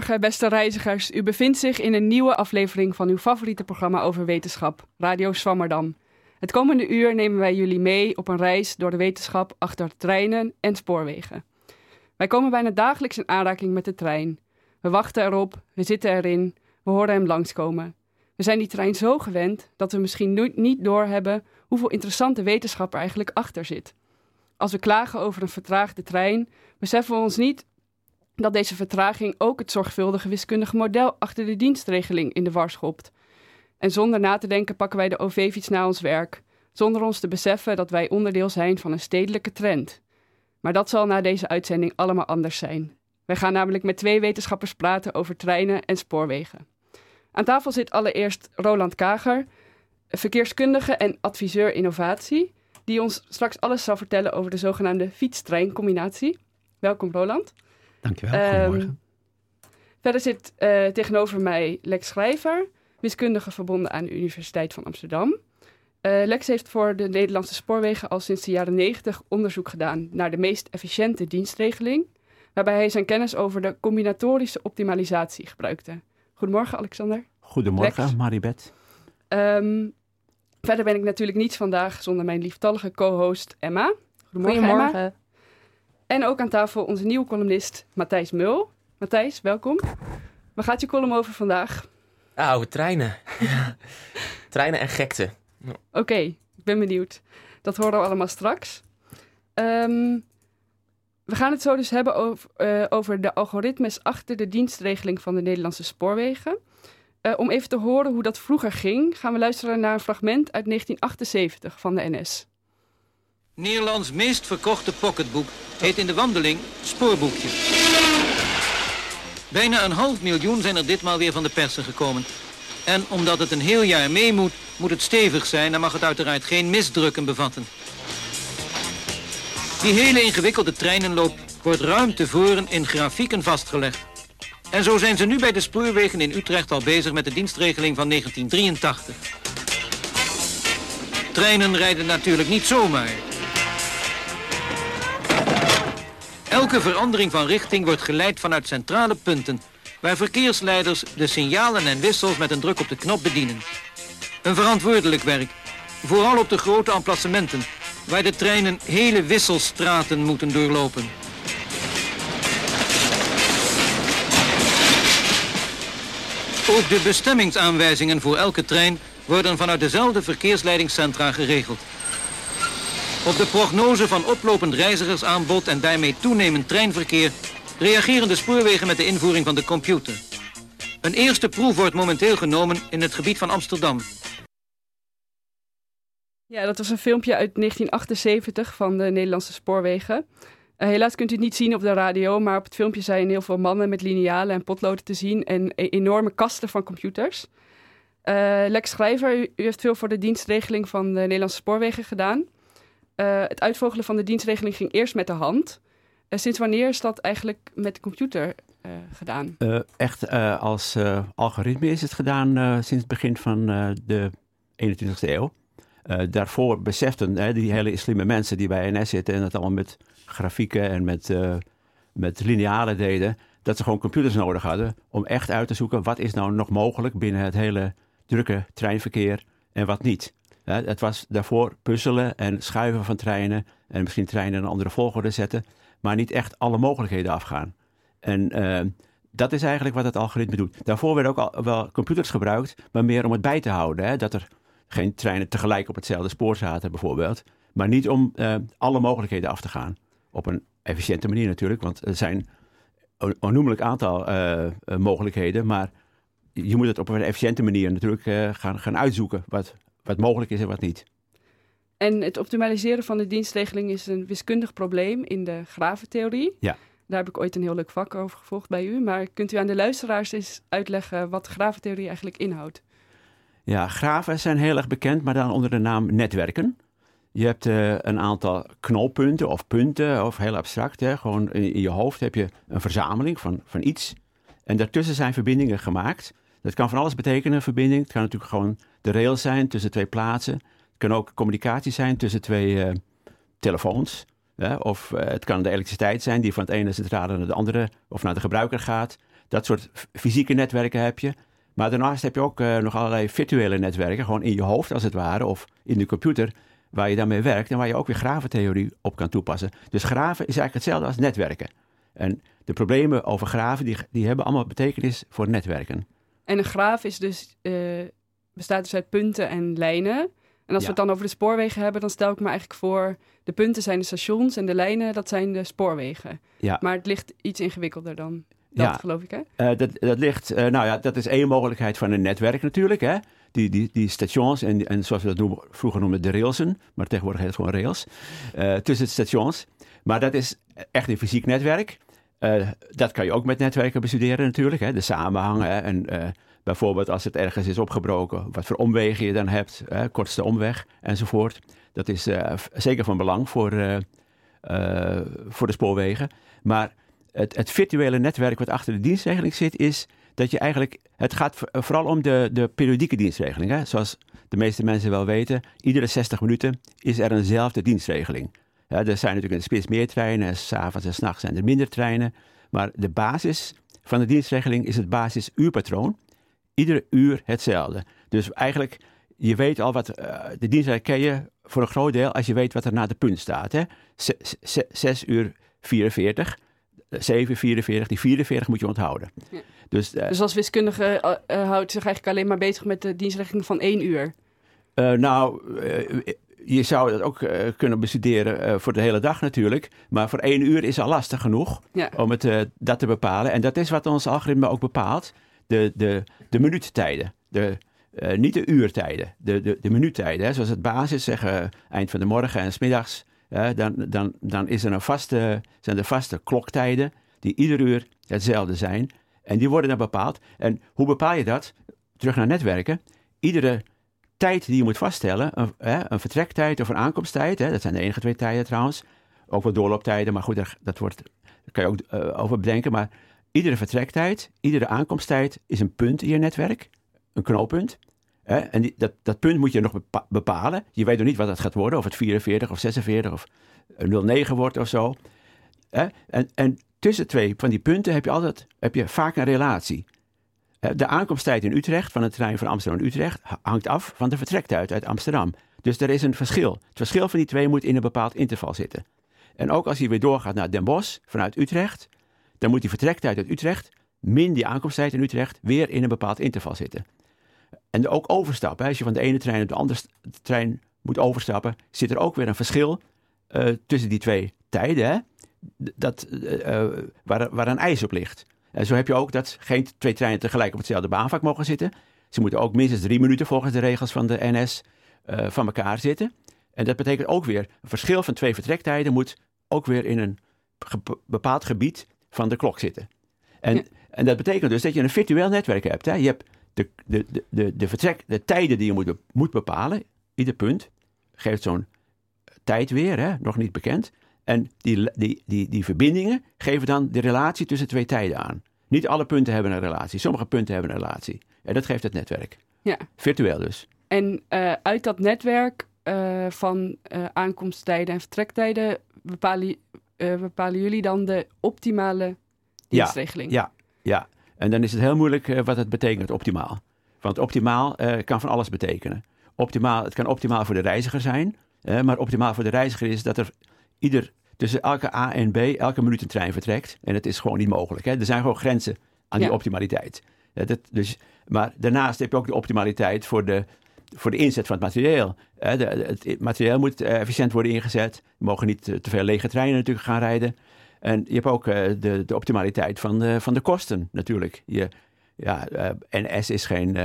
Goedemorgen, beste reizigers. U bevindt zich in een nieuwe aflevering van uw favoriete programma over wetenschap, Radio Swammerdam. Het komende uur nemen wij jullie mee op een reis door de wetenschap achter treinen en spoorwegen. Wij komen bijna dagelijks in aanraking met de trein. We wachten erop, we zitten erin, we horen hem langskomen. We zijn die trein zo gewend dat we misschien niet doorhebben hoeveel interessante wetenschap er eigenlijk achter zit. Als we klagen over een vertraagde trein, beseffen we ons niet dat deze vertraging ook het zorgvuldige wiskundige model achter de dienstregeling in de war schopt. En zonder na te denken pakken wij de OV-fiets naar ons werk, zonder ons te beseffen dat wij onderdeel zijn van een stedelijke trend. Maar dat zal na deze uitzending allemaal anders zijn. Wij gaan namelijk met twee wetenschappers praten over treinen en spoorwegen. Aan tafel zit allereerst Roland Kager, verkeerskundige en adviseur innovatie, die ons straks alles zal vertellen over de zogenaamde fietstreincombinatie. Welkom Roland. Dankjewel, um, goedemorgen. Verder zit uh, tegenover mij Lex Schrijver, wiskundige verbonden aan de Universiteit van Amsterdam. Uh, Lex heeft voor de Nederlandse spoorwegen al sinds de jaren 90 onderzoek gedaan naar de meest efficiënte dienstregeling, waarbij hij zijn kennis over de combinatorische optimalisatie gebruikte. Goedemorgen, Alexander. Goedemorgen, Maribeth. Um, verder ben ik natuurlijk niet vandaag zonder mijn lieftallige co-host Emma. Goedemorgen, Goedemorgen. Emma. En ook aan tafel onze nieuwe columnist Matthijs Mul. Matthijs, welkom. Waar gaat je column over vandaag? Oude treinen. treinen en gekte. Oké, ik ben benieuwd. Dat horen we allemaal straks. Um, we gaan het zo dus hebben over, uh, over de algoritmes achter de dienstregeling van de Nederlandse spoorwegen. Uh, om even te horen hoe dat vroeger ging, gaan we luisteren naar een fragment uit 1978 van de NS. Nederlands meest verkochte pocketboek heet in de wandeling Spoorboekje. Bijna een half miljoen zijn er ditmaal weer van de persen gekomen. En omdat het een heel jaar mee moet, moet het stevig zijn en mag het uiteraard geen misdrukken bevatten. Die hele ingewikkelde treinenloop wordt ruim tevoren in grafieken vastgelegd. En zo zijn ze nu bij de spoorwegen in Utrecht al bezig met de dienstregeling van 1983. Treinen rijden natuurlijk niet zomaar. Elke verandering van richting wordt geleid vanuit centrale punten... waar verkeersleiders de signalen en wissels met een druk op de knop bedienen. Een verantwoordelijk werk, vooral op de grote emplacementen waar de treinen hele wisselstraten moeten doorlopen. Ook de bestemmingsaanwijzingen voor elke trein worden vanuit dezelfde verkeersleidingscentra geregeld. Op de prognose van oplopend reizigersaanbod en daarmee toenemend treinverkeer reageren de spoorwegen met de invoering van de computer. Een eerste proef wordt momenteel genomen in het gebied van Amsterdam. Ja, dat was een filmpje uit 1978 van de Nederlandse spoorwegen. Uh, helaas kunt u het niet zien op de radio, maar op het filmpje zijn heel veel mannen met linealen en potloden te zien en e-, enorme kasten van computers. Uh, Lex Schrijver, u, heeft veel voor de dienstregeling van de Nederlandse spoorwegen gedaan. Uh, het uitvogelen van de dienstregeling ging eerst met de hand. sinds wanneer is dat eigenlijk met de computer gedaan? echt als algoritme is het gedaan sinds het begin van de 21e eeuw. Daarvoor beseften die hele slimme mensen die bij NS zitten en het allemaal met grafieken en met, met linealen deden, dat ze gewoon computers nodig hadden om echt uit te zoeken wat is nou nog mogelijk binnen het hele drukke treinverkeer en wat niet. Het was daarvoor puzzelen en schuiven van treinen en misschien treinen in een andere volgorde zetten, maar niet echt alle mogelijkheden afgaan. En uh, dat is eigenlijk wat het algoritme doet. Daarvoor werden ook al wel computers gebruikt, maar meer om het bij te houden. Hè? Dat er geen treinen tegelijk op hetzelfde spoor zaten bijvoorbeeld. Maar niet om uh, alle mogelijkheden af te gaan. Op een efficiënte manier natuurlijk, want er zijn een onnoemelijk aantal uh, mogelijkheden. Maar je moet het op een efficiënte manier natuurlijk gaan, gaan uitzoeken wat, wat mogelijk is en wat niet. En het optimaliseren van de dienstregeling is een wiskundig probleem in de graventheorie. Ja. Daar heb ik ooit een heel leuk vak over gevolgd bij u. Maar kunt u aan de luisteraars eens uitleggen wat graventheorie eigenlijk inhoudt? Ja, graven zijn heel erg bekend, maar dan onder de naam netwerken. Je hebt uh, een aantal knolpunten of punten, of heel abstract. Hè? Gewoon in, in, je hoofd heb je een verzameling van, van iets. En daartussen zijn verbindingen gemaakt. Dat kan van alles betekenen, verbinding. Het kan natuurlijk gewoon de rails zijn tussen twee plaatsen. Het kan ook communicatie zijn tussen twee uh, telefoons. Hè? Of eh, het kan de elektriciteit zijn die van het ene centrale naar de andere of naar de gebruiker gaat. Dat soort fysieke netwerken heb je. Maar daarnaast heb je ook eh, nog allerlei virtuele netwerken, gewoon in je hoofd als het ware, of in de computer, waar je daarmee werkt en waar je ook weer graventheorie op kan toepassen. Dus graven is eigenlijk hetzelfde als netwerken. En de problemen over graven, die, die hebben allemaal betekenis voor netwerken. En een graaf is dus, eh, bestaat dus uit punten en lijnen. En als Ja. we het dan over de spoorwegen hebben, dan stel ik me eigenlijk voor... de punten zijn de stations en de lijnen, dat zijn de spoorwegen. Ja. Maar het ligt iets ingewikkelder dan dat, Ja. geloof ik, hè? Eh, dat, dat ligt, eh, nou ja, dat is één mogelijkheid van een netwerk natuurlijk. Hè? Die, die, die stations en, en zoals we dat noemen, vroeger noemden de railsen, maar tegenwoordig heet het gewoon rails, tussen de stations. Maar dat is echt een fysiek netwerk. Eh, dat kan je ook met netwerken bestuderen natuurlijk, hè? de samenhang. Hè? En eh, bijvoorbeeld als het ergens is opgebroken, wat voor omwegen je dan hebt, hè? kortste omweg enzovoort. Dat is eh, zeker van belang voor, voor de spoorwegen. Maar het, het virtuele netwerk wat achter de dienstregeling zit, is dat je eigenlijk. Het gaat voor- vooral om de, de periodieke dienstregeling. Hè? Zoals de meeste mensen wel weten, iedere 60 minuten is er eenzelfde dienstregeling. Ja, er zijn natuurlijk in de spits meer treinen, en s'avonds en s'nachts zijn er minder treinen. Maar de basis van de dienstregeling is het basisuurpatroon. Iedere uur hetzelfde. Dus eigenlijk, je weet al wat. eh, de dienstregeling ken je voor een groot deel als je weet wat er na de punt staat. Hè? 6 uur 44. 7, 44, die 44 moet je onthouden. Ja. Dus, eh, Dus als wiskundige eh, houdt zich eigenlijk alleen maar bezig met de dienstregeling van één uur. nou, je zou dat ook eh, kunnen bestuderen eh, voor de hele dag natuurlijk. Maar voor één uur is al lastig genoeg Ja. om het, eh, dat te bepalen. En dat is wat ons algoritme ook bepaalt. De, de, de minuuttijden. De, niet de uurtijden, de, de, de minuuttijden. Hè. Zoals het basis zeggen, eind van de morgen en 's middags. Hè, dan, dan, dan is er een vaste, zijn er vaste kloktijden die ieder uur hetzelfde zijn. En die worden dan bepaald. En hoe bepaal je dat? Terug naar netwerken. Iedere tijd die je moet vaststellen, een, hè, een vertrektijd of een aankomsttijd, hè, dat zijn de enige twee tijden trouwens. Ook wel doorlooptijden, maar goed, daar, dat wordt, kan je ook eh, over bedenken. Maar iedere vertrektijd, iedere aankomsttijd is een punt in je netwerk, een knooppunt. Hè, en die, dat, dat punt moet je nog bepa- bepalen. Je weet nog niet wat het gaat worden, of het 44 of 46 of eh, 09 wordt of zo. Hè? En, en tussen twee van die punten heb je altijd heb je vaak een relatie. Eh, De aankomsttijd in Utrecht van de trein van Amsterdam naar Utrecht ha- hangt af van de vertrektijd uit Amsterdam. Dus er is een verschil. Het verschil van die twee moet in een bepaald interval zitten. En ook als je weer doorgaat naar Den Bosch vanuit Utrecht, dan moet die vertrektijd uit Utrecht min die aankomsttijd in Utrecht weer in een bepaald interval zitten. En ook overstappen. Als je van de ene trein op de andere trein moet overstappen, zit er ook weer een verschil eh, tussen die twee tijden. Hè? Dat, eh, waar, waar een ijs op ligt. En zo heb je ook dat geen twee treinen tegelijk op hetzelfde baanvak mogen zitten. Ze moeten ook minstens drie minuten volgens de regels van de NS eh, van elkaar zitten. En dat betekent ook weer, een verschil van twee vertrektijden moet ook weer in een ge- bepaald gebied van de klok zitten. En, Ja. en dat betekent dus dat je een virtueel netwerk hebt. Hè? Je hebt de, de, de, de, de, vertrek, de tijden die je moet, moet bepalen. Ieder punt geeft zo'n tijd weer, hè? nog niet bekend. En die, die, die, die verbindingen geven dan de relatie tussen twee tijden aan. Niet alle punten hebben een relatie. Sommige punten hebben een relatie. En dat geeft het netwerk. Ja. Virtueel dus. En eh, uit dat netwerk eh, van eh, aankomsttijden en vertrektijden bepalen, bepalen jullie dan de optimale dienstregeling. Ja, ja. En dan is het heel moeilijk wat het betekent, optimaal. Want optimaal kan van alles betekenen. Optimaal, het kan optimaal voor de reiziger zijn. maar optimaal voor de reiziger is dat er ieder, tussen elke A en B elke minuut een trein vertrekt. En dat is gewoon niet mogelijk. Hè? Er zijn gewoon grenzen aan die optimaliteit. Ja, dat, dus, maar daarnaast heb je ook de optimaliteit voor de, voor de inzet van het materieel. Hè, de, het materieel moet eh, efficiënt worden ingezet. Er mogen niet eh, te veel lege treinen natuurlijk gaan rijden. En je hebt ook eh, de, de optimaliteit van de, van de kosten natuurlijk. Je, ja, NS is, geen,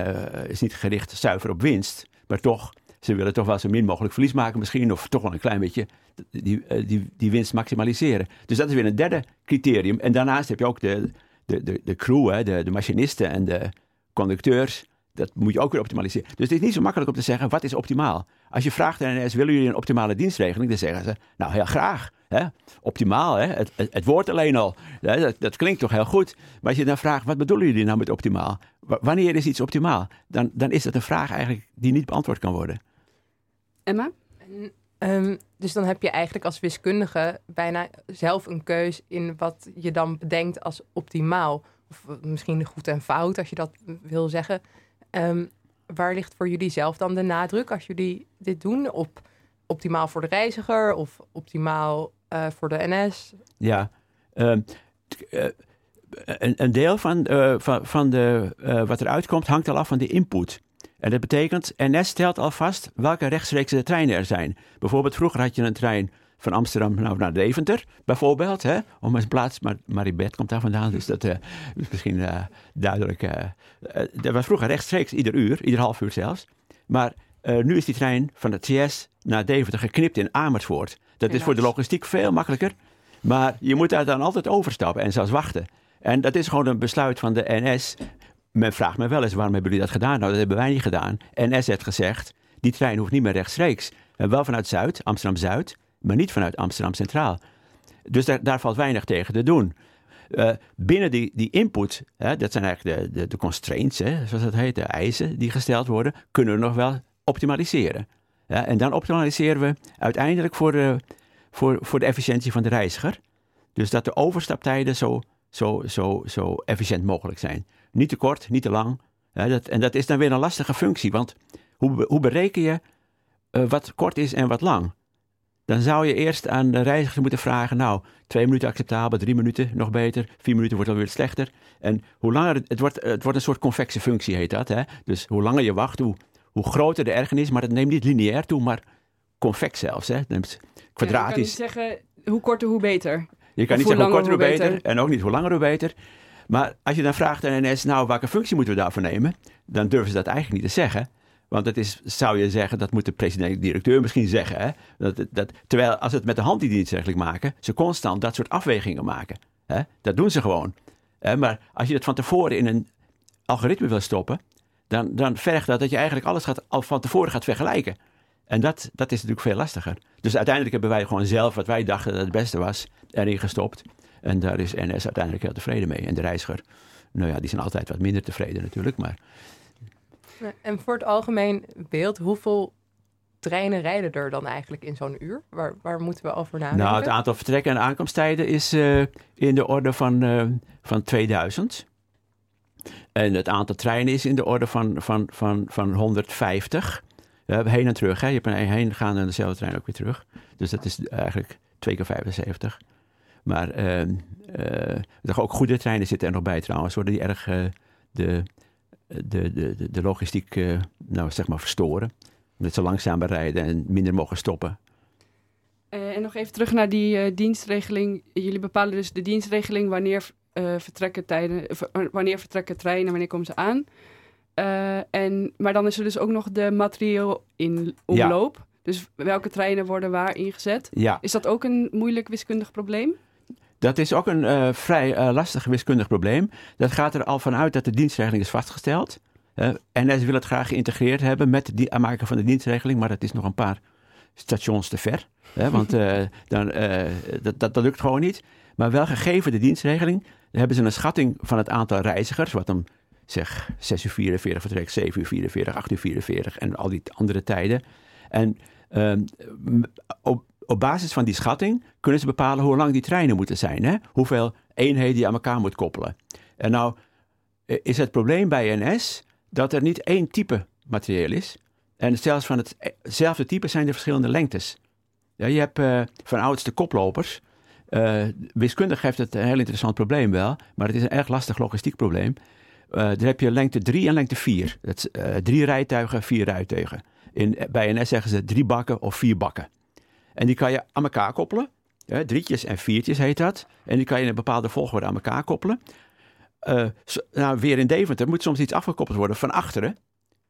is niet gericht zuiver op winst, maar toch, ze willen toch wel zo min mogelijk verlies maken misschien, of toch wel een klein beetje die, eh, die, die winst maximaliseren. Dus dat is weer een derde criterium. En daarnaast heb je ook de, de, de, de crew, hè, de, de machinisten en de conducteurs. Dat moet je ook weer optimaliseren. Dus het is niet zo makkelijk om te zeggen, wat is optimaal? Als je vraagt aan NS, willen jullie een optimale dienstregeling? Dan zeggen ze, nou heel graag. Hè? Optimaal, hè? Het, het, woord alleen al. Hè? Dat, dat klinkt toch heel goed. Maar als je dan vraagt, wat bedoelen jullie nou met optimaal? Wanneer is iets optimaal? Dan, dan is dat een vraag eigenlijk die niet beantwoord kan worden. Emma? Ehm, dus dan heb je eigenlijk als wiskundige bijna zelf een keus in wat je dan bedenkt als optimaal. Of misschien goed en fout, als je dat wil zeggen. Ehm, waar ligt voor jullie zelf dan de nadruk als jullie dit doen? Op optimaal voor de reiziger of optimaal uh, voor de NS? Ja, uh, een, een, deel van, uh, van, van de, wat eruit komt hangt al af van de input. En dat betekent, NS stelt alvast welke rechtstreekse treinen er zijn. Bijvoorbeeld vroeger had je een trein van Amsterdam nou, naar Deventer, bijvoorbeeld. Hè, om een plaats, maar Maribeth komt daar vandaan, dus dat uh, is misschien uh, duidelijk. Uh, er was vroeger rechtstreeks ieder uur, ieder half uur zelfs. Maar nu is die trein van de TS naar Deventer geknipt in Amersfoort. Dat is voor de logistiek veel makkelijker. Maar je moet daar dan altijd overstappen en zelfs wachten. En dat is gewoon een besluit van de NS. Men vraagt me wel eens, waarom hebben jullie dat gedaan? Nou, dat hebben wij niet gedaan. NS heeft gezegd, die trein hoeft niet meer rechtstreeks. En wel vanuit Zuid, Amsterdam-Zuid, maar niet vanuit Amsterdam Centraal. Dus daar, valt weinig tegen te doen. Uh, binnen die, die input, hè, dat zijn eigenlijk de, de, de constraints, hè, zoals dat heet, de eisen die gesteld worden, kunnen we nog wel optimaliseren. En dan optimaliseren we uiteindelijk voor de, voor, voor de efficiëntie van de reiziger. Dus dat de overstaptijden zo, zo, zo, zo efficiënt mogelijk zijn. Niet te kort, niet te lang. Ja, dat, en dat is dan weer een lastige functie, want hoe, hoe bereken je uh, wat kort is en wat lang? Dan zou je eerst aan de reiziger moeten vragen, nou, twee minuten acceptabel, drie minuten nog beter, vier minuten wordt alweer slechter. En hoe langer, het, het, wordt, het wordt een soort convexe functie heet dat. Hè? Dus hoe langer je wacht, hoe, hoe groter de ergernis, maar het neemt niet lineair toe, maar convex zelfs. Hè? Het kwadratisch. Ja, je kan niet zeggen, hoe korter, hoe beter. Je kan niet zeggen hoe korter, hoe beter. En ook niet hoe langer, hoe beter. Maar als je dan vraagt aan NS, nou, welke functie moeten we daarvoor nemen? Dan durven ze dat eigenlijk niet te zeggen. Want dat is, zou je zeggen, dat moet de president-directeur misschien zeggen. Hè? Dat, dat, terwijl als het met de hand die dienst maken, ze constant dat soort afwegingen maken. Hè? Dat doen ze gewoon. Hè? Maar als je dat van tevoren in een algoritme wil stoppen, dan, dan vergt dat dat je eigenlijk alles gaat, al van tevoren gaat vergelijken. En dat, dat is natuurlijk veel lastiger. Dus uiteindelijk hebben wij gewoon zelf wat wij dachten dat het beste was, erin gestopt. En daar is NS uiteindelijk heel tevreden mee. En de reiziger, nou ja, die zijn altijd wat minder tevreden natuurlijk. Maar... En voor het algemeen beeld, hoeveel treinen rijden er dan eigenlijk in zo'n uur? Waar, waar moeten we over nadenken? Nou, het aantal vertrekken en aankomsttijden is uh, in de orde van, uh, van 2000. En het aantal treinen is in de orde van, van, van, van 150. Uh, heen en terug. Hè. Je hebt een heen gaan en dezelfde trein ook weer terug. Dus dat is eigenlijk twee keer 75. Maar uh, ook goede treinen zitten er nog bij trouwens, worden die erg uh, de, de, de, de logistiek uh, nou, zeg maar verstoren. Omdat ze langzamer rijden en minder mogen stoppen. en nog even terug naar die dienstregeling. Jullie bepalen dus de dienstregeling wanneer vertrekken tijden, wanneer vertrekken treinen, wanneer komen ze aan. en, maar dan is er dus ook nog de materieel in omloop. Ja. Dus welke treinen worden waar ingezet? Ja. Is dat ook een moeilijk wiskundig probleem? Dat is ook een uh, vrij uh, lastig wiskundig probleem. Dat gaat er al vanuit dat de dienstregeling is vastgesteld. Uh, NS wil het graag geïntegreerd hebben met het aanmaken van de dienstregeling, maar dat is nog een paar stations te ver. Hè, want dan, dat, dat, dat, lukt gewoon niet. Maar wel gegeven de dienstregeling, hebben ze een schatting van het aantal reizigers, wat dan zeg 6 uur 44 vertrekt, 7 uur 44, 8 uur 44 en al die andere tijden. En ehm, op, op basis van die schatting kunnen ze bepalen hoe lang die treinen moeten zijn. Hè? Hoeveel eenheden je aan elkaar moet koppelen. En nou eh, is het probleem bij NS dat er niet één type materieel is. En zelfs van hetzelfde type zijn er verschillende lengtes. Ja, je hebt uh, van oudste koplopers. Wiskundig heeft het een heel interessant probleem wel, maar het is een erg lastig logistiek probleem. Uh, dan heb je lengte 3 en lengte 4. Dat drie rijtuigen, vier rijtuigen. In, bij NS zeggen ze drie bakken of vier bakken. En die kan je aan elkaar koppelen. Drietjes en viertjes heet dat. En die kan je in een bepaalde volgorde aan elkaar koppelen. Uh, nou, weer in Deventer moet soms iets afgekoppeld worden van achteren.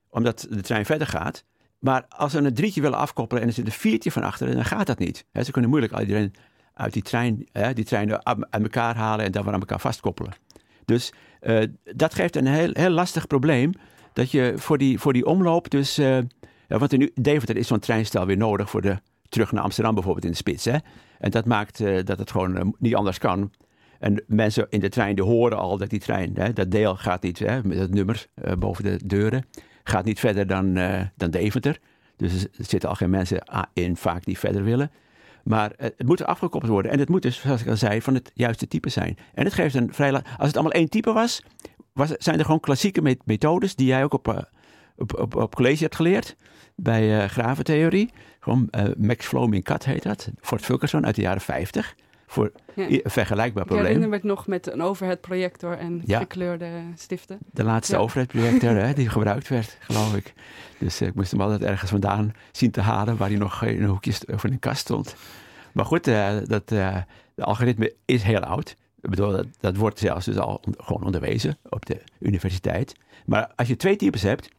Omdat de trein verder gaat. Maar als ze een drietje willen afkoppelen en er zit een viertje van achteren, dan gaat dat niet. ze kunnen moeilijk iedereen uit die trein, die treinen aan elkaar halen en dan weer aan elkaar vastkoppelen. Dus uh, dat geeft een heel, heel lastig probleem. Dat je voor die, voor die omloop dus... Uh, ja, want in Deventer is zo'n treinstel weer nodig voor de terug naar Amsterdam bijvoorbeeld in de spits. Hè? En dat maakt uh, dat het gewoon uh, niet anders kan. En mensen in de trein die horen al dat die trein, hè, dat deel gaat niet, hè, met het nummer uh, boven de deuren, gaat niet verder dan, dan Deventer. Dus er zitten al geen mensen in vaak die verder willen. Maar het moet afgekoppeld worden. En het moet dus, zoals ik al zei, van het juiste type zijn. En het geeft een vrij... Als het allemaal één type was, was zijn er gewoon klassieke methodes die jij ook op, op, op, op college hebt geleerd. Bij graventheorie. Gewoon uh, Max Fleming Kat heet dat. Fort Fulkerson uit de jaren 50 voor een vergelijkbaar probleem. Ik herinner me nog met een overhead projector en gekleurde stiften. De laatste ja. overhead projector hè, die gebruikt werd, geloof ik. Dus uh, ik moest hem altijd ergens vandaan zien te halen waar hij nog in een hoekje of in een kast stond. Maar goed, uh, dat, de algoritme is heel oud. Ik bedoel, dat, dat wordt zelfs dus al gewoon onderwezen op de universiteit. Maar als je twee types hebt,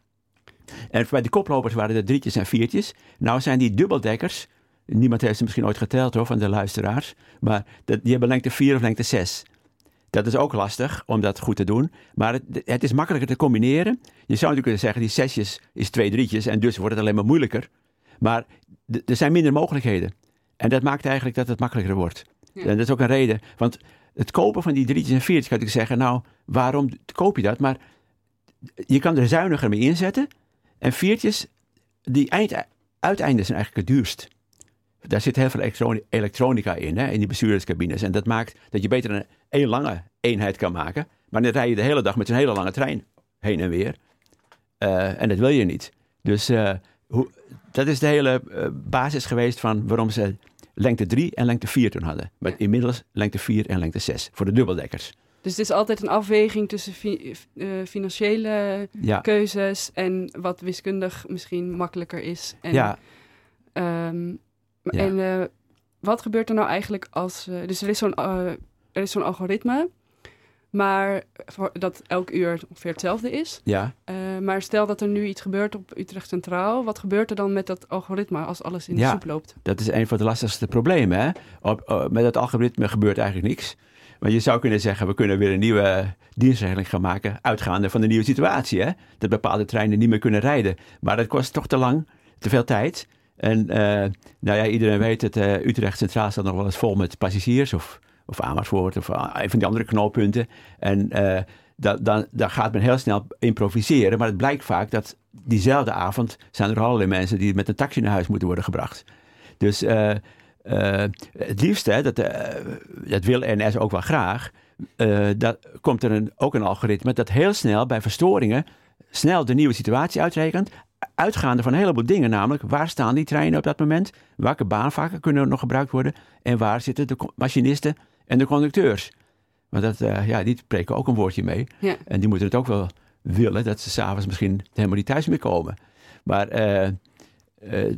en bij de koplopers waren er drietjes en viertjes. Nou zijn die dubbeldekkers, Niemand heeft ze misschien ooit geteld hoor, van de luisteraars. Maar dat, die hebben lengte 4 of lengte 6. Dat is ook lastig om dat goed te doen. Maar het, het, is makkelijker te combineren. Je zou natuurlijk kunnen zeggen, die zesjes is twee drietjes. En dus wordt het alleen maar moeilijker. Maar er zijn minder mogelijkheden. En dat maakt eigenlijk dat het makkelijker wordt. En dat is ook een reden. Want het kopen van die drietjes en viertjes kan ik zeggen, nou, waarom koop je dat? Maar je kan er zuiniger mee inzetten. En viertjes, die eind, uiteinden zijn eigenlijk het duurst daar zit heel veel elektronica in, hè, in die bestuurderscabines. En dat maakt dat je beter een één lange eenheid kan maken. Maar dan rij je de hele dag met een hele lange trein heen en weer. Uh, en dat wil je niet. Dus uh, hoe, dat is de hele uh, basis geweest van waarom ze lengte 3 en lengte 4 toen hadden. Maar inmiddels lengte 4 en lengte 6 voor de dubbeldekkers. Dus het is altijd een afweging tussen fi financiële ja. keuzes en wat wiskundig misschien makkelijker is. En, ja. Um, en uh, wat gebeurt er nou eigenlijk als... Uh, dus er is zo'n is zo'n algoritme, maar voor, dat elk uur ongeveer hetzelfde is. Ja. maar stel dat er nu iets gebeurt op Utrecht Centraal. Wat gebeurt er dan met dat algoritme als alles in de soep loopt? Dat is een van de lastigste problemen. Hè? Op, met dat algoritme gebeurt eigenlijk niks. Maar je zou kunnen zeggen, we kunnen weer een nieuwe dienstregeling gaan maken, uitgaande van de nieuwe situatie. Hè? Dat bepaalde treinen niet meer kunnen rijden. Maar dat kost toch te lang, te veel tijd. En uh, nou ja, iedereen weet het, uh, Utrecht Centraal staat nog wel eens vol met passagiers of, of Amersfoort of uh, een van die andere knooppunten. En da, dan, dan gaat men heel snel improviseren, maar het blijkt vaak dat diezelfde avond zijn er allerlei mensen die met een taxi naar huis moeten worden gebracht. Dus het liefste, dat, dat wil NS ook wel graag, dat komt er een, ook een algoritme dat heel snel bij verstoringen snel de nieuwe situatie uitrekent uitgaande van een heleboel dingen, namelijk waar staan die treinen op dat moment, welke baanvakken kunnen er nog gebruikt worden en waar zitten de machinisten en de conducteurs. Want dat, uh, ja, die spreken ook een woordje mee. Ja. En die moeten het ook wel willen, dat ze s'avonds misschien helemaal niet thuis meer komen. Maar, uh, uh,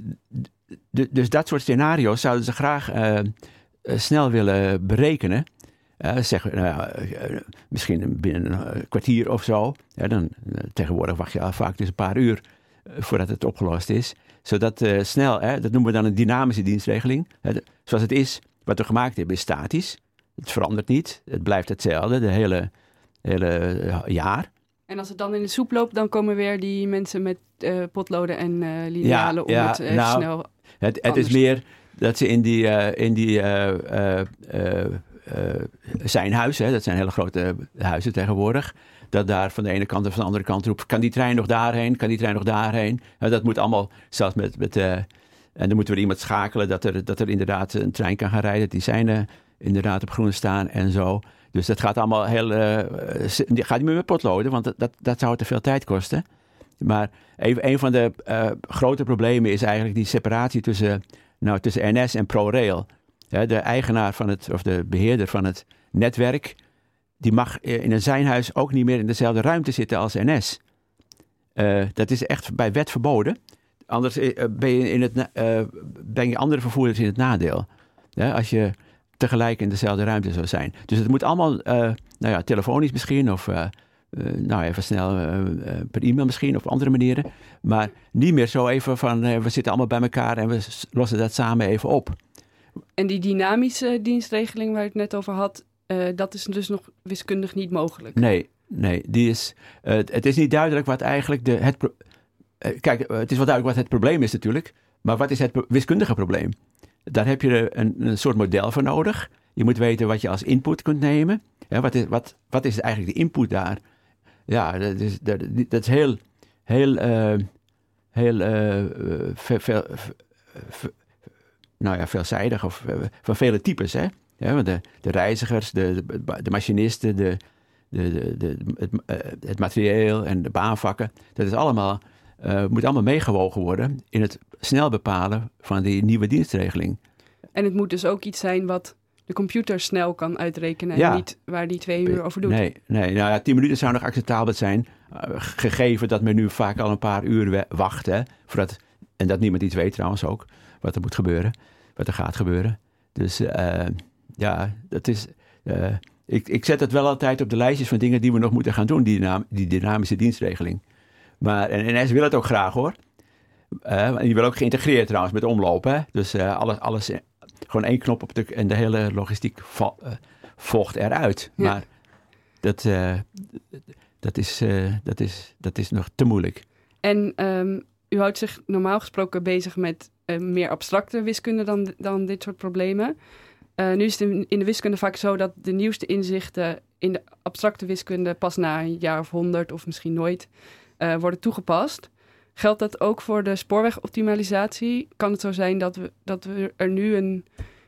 dus dat soort scenario's zouden ze graag snel willen berekenen. zeggen, nou, misschien binnen een kwartier of zo. Dan, tegenwoordig wacht je al vaak dus een paar uur voordat het opgelost is. Zodat uh, snel, dat noemen we dan een dynamische dienstregeling. Zoals het is, wat we gemaakt hebben, is statisch. Het verandert niet. Het blijft hetzelfde de hele, hele eh, jaar. En als het dan in de soep loopt, dan komen weer die mensen met uh, potloden en uh, linealen om het even nou, snel. Het, het is meer dat ze in die, in die zijn huis, hè, dat zijn hele grote huizen tegenwoordig dat daar van de ene kant en van de andere kant roept: kan die trein nog daarheen? Kan die trein nog daarheen? Nou, dat moet allemaal zelfs met. met en dan moeten we iemand schakelen dat er, dat er inderdaad een trein kan gaan rijden. Die zijn inderdaad op groen staan en zo. Dus dat gaat allemaal heel. Uh, gaat niet meer met potloden, want dat, dat, zou te veel tijd kosten. Maar een, een van de grote problemen is eigenlijk die separatie tussen, nou, tussen NS en ProRail. De eigenaar van het, of de beheerder van het netwerk die mag eh, in een zijnhuis ook niet meer in dezelfde ruimte zitten als NS. Eh, dat is echt bij wet verboden. Anders eh, ben je, in het, ben je andere vervoerders in het nadeel. Als je tegelijk in dezelfde ruimte zou zijn. Dus het moet allemaal, uh, nou ja, telefonisch misschien of nou even snel per e-mail misschien of op andere manieren. Maar niet meer zo even van we zitten allemaal bij elkaar en we lossen dat samen even op. En die dynamische dienstregeling waar ik het net over had, dat is dus nog wiskundig niet mogelijk. Nee, nee. Die is, het is niet duidelijk wat eigenlijk de. Het kijk, het is wel duidelijk wat het probleem is natuurlijk. Maar wat is het wiskundige probleem? Daar heb je een, een, soort model voor nodig. Je moet weten wat je als input kunt nemen. Wat, is, wat, wat is eigenlijk de input daar? Ja, dat is, dat, dat is heel, heel, heel veel, veel, veel, nou ja, veelzijdig of van vele types. Hè? Ja, de, de reizigers, de, de, de machinisten, de, de, de, de, het, het, materieel en de baanvakken. Dat is allemaal, uh, moet allemaal meegewogen worden in het snel bepalen van die nieuwe dienstregeling. En het moet dus ook iets zijn wat de computer snel kan uitrekenen en niet waar die twee uur over doet. Nee, nee nou ja, tien minuten zou nog acceptabel zijn, uh, gegeven dat men nu vaak al een paar uur wacht. Hè, voordat, en dat niemand iets weet trouwens ook, wat er moet gebeuren, wat er gaat gebeuren. Dus uh, ja, dat is... Uh, ik, ik zet het wel altijd op de lijstjes van dingen die we nog moeten gaan doen, die, die dynamische dienstregeling. Maar, en NS wil het ook graag hoor. Uh, die wil ook geïntegreerd trouwens met omlopen. Dus uh, alles, alles, gewoon één knop op de, en de hele logistiek vo, uh, volgt eruit. Ja. Maar dat, dat, is, dat, is, dat is nog te moeilijk. En um, u houdt zich normaal gesproken bezig met meer abstracte wiskunde dan, dan dit soort problemen. Nu is het in de wiskunde vaak zo dat de nieuwste inzichten in de abstracte wiskunde pas na een jaar of honderd of misschien nooit uh, worden toegepast. Geldt dat ook voor de spoorwegoptimalisatie? Kan het zo zijn dat, we, dat we er nu een,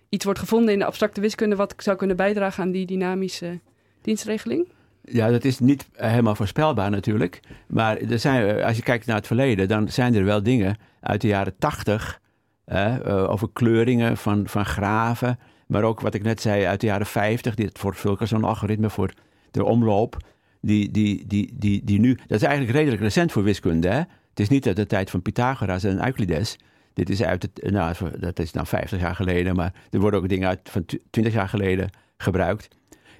iets wordt gevonden in de abstracte wiskunde wat zou kunnen bijdragen aan die dynamische dienstregeling? Ja, dat is niet helemaal voorspelbaar natuurlijk. Maar er zijn, als je kijkt naar het verleden, dan zijn er wel dingen uit de jaren tachtig uh, over kleuringen van, van graven. Maar ook wat ik net zei uit de jaren 50, dit voor Fulkerson-algoritme voor de omloop. Die, die, die, die, die nu, dat is eigenlijk redelijk recent voor wiskunde. Hè? Het is niet uit de tijd van Pythagoras en Euclides. Dit is uit het, nou, dat is nou 50 jaar geleden, maar er worden ook dingen uit van 20 jaar geleden gebruikt.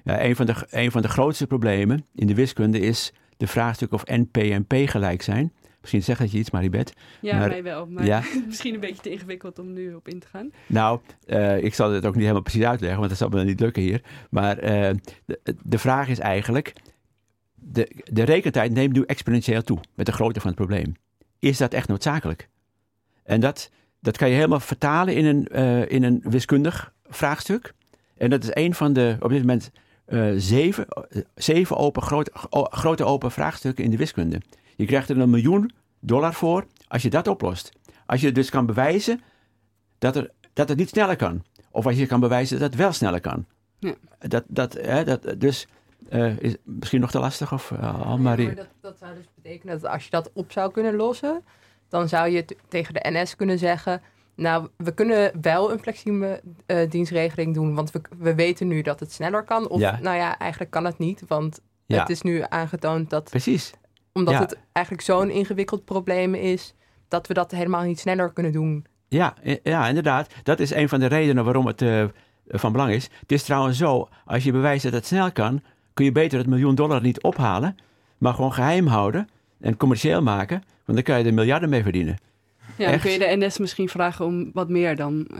Ja, een, van de, een van de grootste problemen in de wiskunde is de vraagstuk of NP en P gelijk zijn. Misschien zegt dat je iets, Maribeth. Ja, maar, mij wel. Maar ja? misschien een beetje te ingewikkeld om nu op in te gaan. Nou, uh, ik zal het ook niet helemaal precies uitleggen, want dat zal me niet lukken hier. Maar uh, de, de, vraag is eigenlijk, de, de rekentijd neemt nu exponentieel toe met de grootte van het probleem. Is dat echt noodzakelijk? En dat, dat kan je helemaal vertalen in een, uh, in een wiskundig vraagstuk. En dat is een van de, op dit moment, zeven, zeven open, groot, grote open vraagstukken in de wiskunde. Je krijgt er een miljoen dollar voor als je dat oplost. Als je dus kan bewijzen dat, er, dat het niet sneller kan. Of als je kan bewijzen dat het wel sneller kan. Ja. Dat, dat, hè, dat, dus uh, is misschien nog te lastig of uh, Marie? Ja, dat, dat zou dus betekenen dat als je dat op zou kunnen lossen, dan zou je tegen de NS kunnen zeggen. Nou, we kunnen wel een flexibele uh, dienstregeling doen, want we, we weten nu dat het sneller kan. Of ja. nou ja, eigenlijk kan het niet, want ja. het is nu aangetoond dat Precies omdat het eigenlijk zo'n ingewikkeld probleem is dat we dat helemaal niet sneller kunnen doen. Ja, ja inderdaad. Dat is een van de redenen waarom het uh, van belang is. Het is trouwens zo, als je bewijst dat het snel kan, kun je beter het miljoen dollar niet ophalen, maar gewoon geheim houden en commercieel maken, want dan kan je er miljarden mee verdienen. Ja, dan kun je de NS misschien vragen om wat meer dan, uh,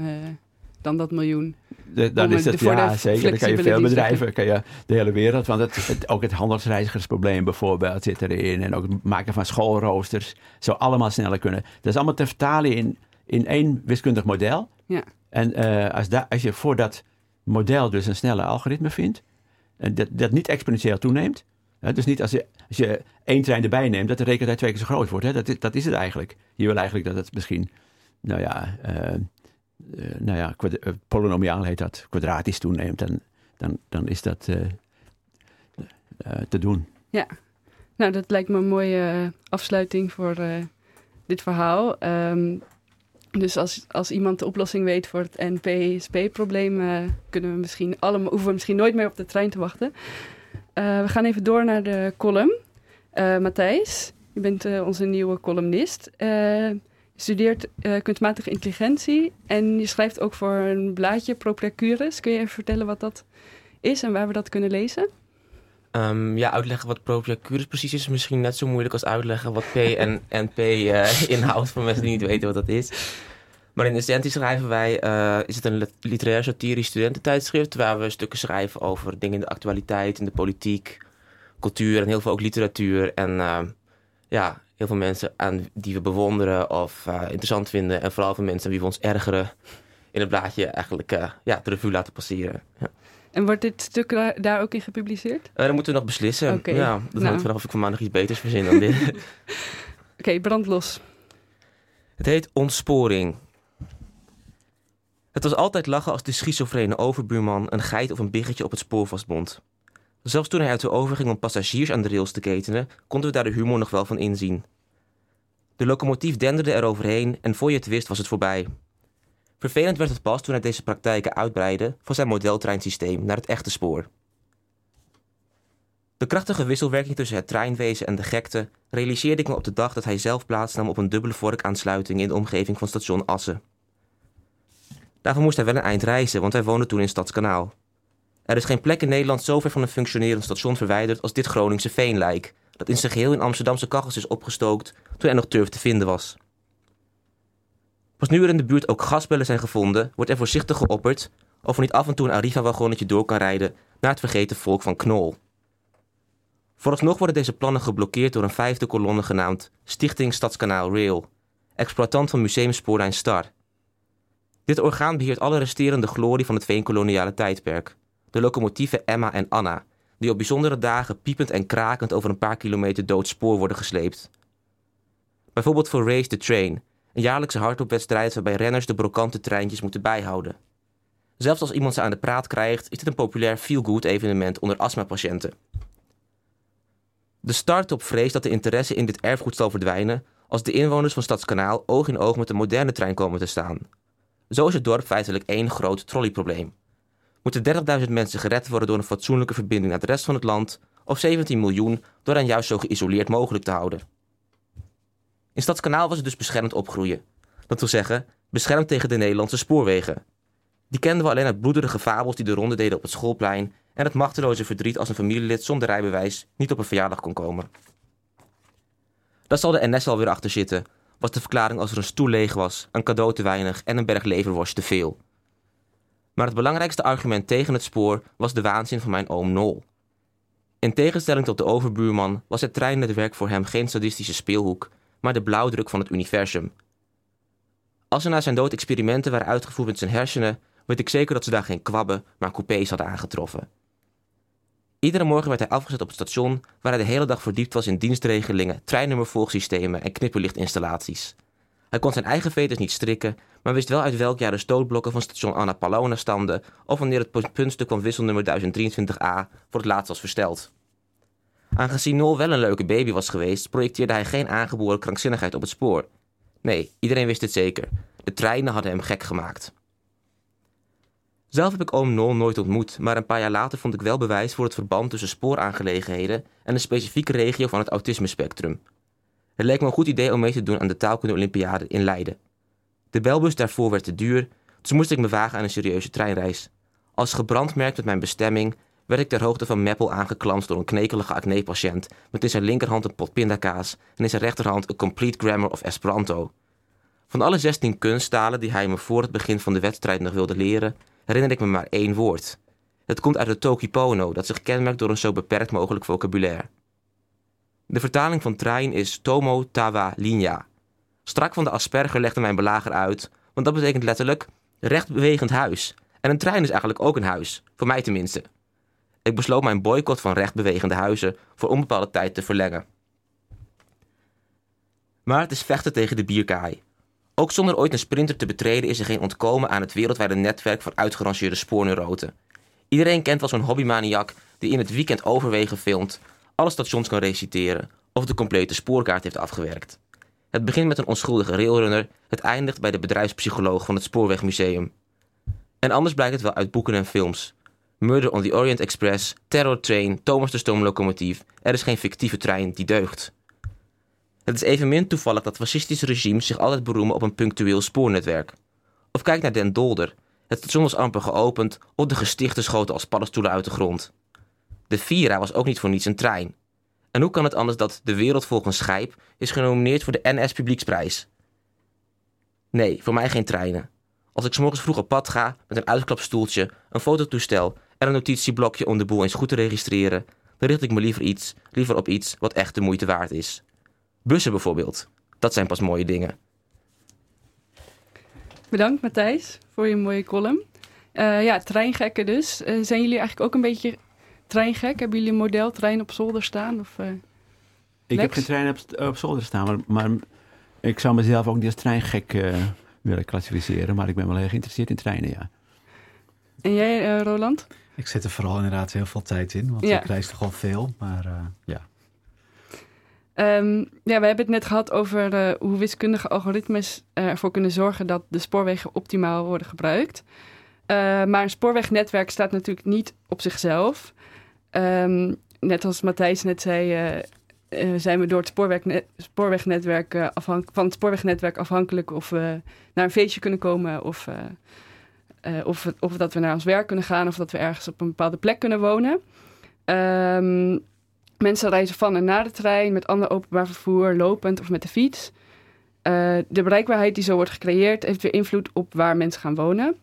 dan dat miljoen. De, dan is het, ja, zeker. Dan kan je veel bedrijven, kan je de hele wereld. Want het, het, ook het handelsreizigersprobleem bijvoorbeeld zit erin. En ook het maken van schoolroosters. Zou allemaal sneller kunnen. Dat is allemaal te vertalen in, in één wiskundig model. Ja. En uh, als, da, als je voor dat model dus een snelle algoritme vindt. En dat, dat niet exponentieel toeneemt. Dus niet als je, als je één trein erbij neemt, dat de rekentijd twee keer zo groot wordt. Dat, is, dat is het eigenlijk. Je wil eigenlijk dat het misschien, nou ja, uh, nou ja, uh, heet dat, kwadratisch toeneemt, dan, dan, dan is dat te doen. Ja, nou dat lijkt me een mooie afsluiting voor dit verhaal. Um, dus als, als iemand de oplossing weet voor het NPSP-probleem, kunnen we misschien allemaal, hoeven we misschien nooit meer op de trein te wachten. we gaan even door naar de column. Matthijs, je bent onze nieuwe columnist studeert uh, kunstmatige intelligentie en je schrijft ook voor een blaadje Propracurus. Kun je even vertellen wat dat is en waar we dat kunnen lezen? Um, ja, uitleggen wat Propracurus precies is misschien net zo moeilijk als uitleggen wat P en NP uh, inhoudt voor mensen die niet weten wat dat is. Maar in Essentie schrijven wij, uh, is het een literair satirisch studententijdschrift waar we stukken schrijven over dingen in de actualiteit, in de politiek, cultuur en heel veel ook literatuur. En ja, heel veel mensen aan die we bewonderen of uh, interessant vinden. En vooral voor mensen aan wie we ons ergeren in het blaadje eigenlijk ja, de revue laten passeren. Ja. En wordt dit stuk daar ook in gepubliceerd? Uh, dan moeten we nog beslissen. Okay. Ja, dat nou. hangt vanaf of ik van maandag iets beters verzin dan dit. Oké, okay, brand los. Het heet Ontsporing. Het was altijd lachen als de schizofrene overbuurman een geit of een biggetje op het spoor vastbond. Zelfs toen hij uit de over ging om passagiers aan de rails te ketenen, konden we daar de humor nog wel van inzien. De locomotief denderde er overheen en voor je het wist was het voorbij. Vervelend werd het pas toen hij deze praktijken uitbreidde van zijn modeltreinsysteem naar het echte spoor. De krachtige wisselwerking tussen het treinwezen en de gekte realiseerde ik me op de dag dat hij zelf plaatsnam op een dubbele vorkaansluiting in de omgeving van station Assen. Daarvoor moest hij wel een eind reizen, want hij woonde toen in Stadskanaal. Er is geen plek in Nederland zo ver van een functionerend station verwijderd als dit Groningse Veenlijk, dat in zijn geheel in Amsterdamse kachels is opgestookt toen er nog turf te vinden was. Pas nu er in de buurt ook gasbellen zijn gevonden, wordt er voorzichtig geopperd of er niet af en toe een Arriva-wagonnetje door kan rijden naar het vergeten volk van Knol. Vooralsnog worden deze plannen geblokkeerd door een vijfde kolonne genaamd Stichting Stadskanaal Rail, exploitant van museumspoorlijn Star. Dit orgaan beheert alle resterende glorie van het veenkoloniale tijdperk, de locomotieven Emma en Anna, die op bijzondere dagen piepend en krakend over een paar kilometer dood spoor worden gesleept. Bijvoorbeeld voor Race the Train, een jaarlijkse hardloopwedstrijd waarbij renners de brokante treintjes moeten bijhouden. Zelfs als iemand ze aan de praat krijgt, is dit een populair feel-good evenement onder astmapatiënten. De start-up vreest dat de interesse in dit erfgoed zal verdwijnen als de inwoners van Stadskanaal oog in oog met een moderne trein komen te staan. Zo is het dorp feitelijk één groot trolleyprobleem. Moeten 30.000 mensen gered worden door een fatsoenlijke verbinding naar de rest van het land, of 17 miljoen door hen juist zo geïsoleerd mogelijk te houden? In Stadskanaal was het dus beschermd opgroeien. Dat wil zeggen, beschermd tegen de Nederlandse spoorwegen. Die kenden we alleen uit bloederige fabels die de ronde deden op het schoolplein en het machteloze verdriet als een familielid zonder rijbewijs niet op een verjaardag kon komen. Dat zal de NS alweer achter zitten, was de verklaring als er een stoel leeg was, een cadeau te weinig en een berg leverworst te veel. Maar het belangrijkste argument tegen het spoor was de waanzin van mijn oom Nol. In tegenstelling tot de overbuurman was het treinnetwerk voor hem geen sadistische speelhoek, maar de blauwdruk van het universum. Als er na zijn dood experimenten waren uitgevoerd met zijn hersenen, weet ik zeker dat ze daar geen kwabben, maar coupés hadden aangetroffen. Iedere morgen werd hij afgezet op het station, waar hij de hele dag verdiept was in dienstregelingen, treinnummervolgsystemen en knipperlichtinstallaties. Hij kon zijn eigen veters niet strikken, maar wist wel uit welk jaar de stootblokken van station Anna Palona stamden of wanneer het puntstuk van wisselnummer 1023A voor het laatst was versteld. Aangezien Nol wel een leuke baby was geweest, projecteerde hij geen aangeboren krankzinnigheid op het spoor. Nee, iedereen wist het zeker. De treinen hadden hem gek gemaakt. Zelf heb ik oom Nol nooit ontmoet, maar een paar jaar later vond ik wel bewijs voor het verband tussen spooraangelegenheden en een specifieke regio van het autismespectrum. Het leek me een goed idee om mee te doen aan de taalkunde Olympiade in Leiden. De belbus daarvoor werd te duur, dus moest ik me wagen aan een serieuze treinreis. Als gebrandmerkt met mijn bestemming werd ik ter hoogte van Meppel aangeklampt door een knekelige acne-patiënt met in zijn linkerhand een pot pindakaas en in zijn rechterhand een complete grammar of Esperanto. Van alle 16 kunsttalen die hij me voor het begin van de wedstrijd nog wilde leren, herinner ik me maar één woord. Het komt uit het Tokipono, dat zich kenmerkt door een zo beperkt mogelijk vocabulaire. De vertaling van trein is Tomo Tawa Linja. Strak van de asperger legde mijn belager uit, want dat betekent letterlijk rechtbewegend huis. En een trein is eigenlijk ook een huis, voor mij tenminste. Ik besloot mijn boycott van rechtbewegende huizen voor onbepaalde tijd te verlengen. Maar het is vechten tegen de bierkaai. Ook zonder ooit een sprinter te betreden is er geen ontkomen aan het wereldwijde netwerk van uitgerangeerde spoorneuroten. Iedereen kent wel zo'n hobbymaniak die in het weekend overwegen filmt, alle stations kan reciteren of de complete spoorkaart heeft afgewerkt. Het begint met een onschuldige railrunner, het eindigt bij de bedrijfspsycholoog van het Spoorwegmuseum. En anders blijkt het wel uit boeken en films. Murder on the Orient Express, Terror Train, Thomas de Stoomlocomotief. Er is geen fictieve trein die deugt. Het is evenmin toevallig dat fascistische regimes zich altijd beroemen op een punctueel spoornetwerk. Of kijk naar Den Dolder. Het station was amper geopend of de gestichten schoten als paddenstoelen uit de grond. De Vira was ook niet voor niets een trein. En hoe kan het anders dat De Wereld volgens Schijp is genomineerd voor de NS Publieksprijs? Nee, voor mij geen treinen. Als ik morgens vroeg op pad ga met een uitklapstoeltje, een fototoestel en een notitieblokje om de boel eens goed te registreren, dan richt ik me liever, iets, liever op iets wat echt de moeite waard is. Bussen bijvoorbeeld. Dat zijn pas mooie dingen. Bedankt Matthijs voor je mooie column. Uh, ja, treingekken dus. Uh, zijn jullie eigenlijk ook een beetje treingek? Hebben jullie een model trein op zolder staan? Of, uh, ik heb geen trein op, op zolder staan, maar, maar Ik zou mezelf ook niet als treingek uh, willen klassificeren, maar ik ben wel heel geïnteresseerd in treinen, ja. En jij, uh, Roland? Ik zet er vooral inderdaad heel veel tijd in, want ik reis toch wel veel, maar uh, ja. Um, ja, we hebben het net gehad over uh, hoe wiskundige algoritmes ervoor kunnen zorgen dat de spoorwegen optimaal worden gebruikt. maar een spoorwegnetwerk staat natuurlijk niet op zichzelf. Um, net als Matthijs net zei, uh, zijn we door het spoorwegnet, spoorwegnetwerk, uh, van het spoorwegnetwerk afhankelijk of we naar een feestje kunnen komen of, uh, of, of dat we naar ons werk kunnen gaan of dat we ergens op een bepaalde plek kunnen wonen. Um, mensen reizen van en naar de trein met ander openbaar vervoer, lopend of met de fiets. de bereikbaarheid die zo wordt gecreëerd heeft weer invloed op waar mensen gaan wonen.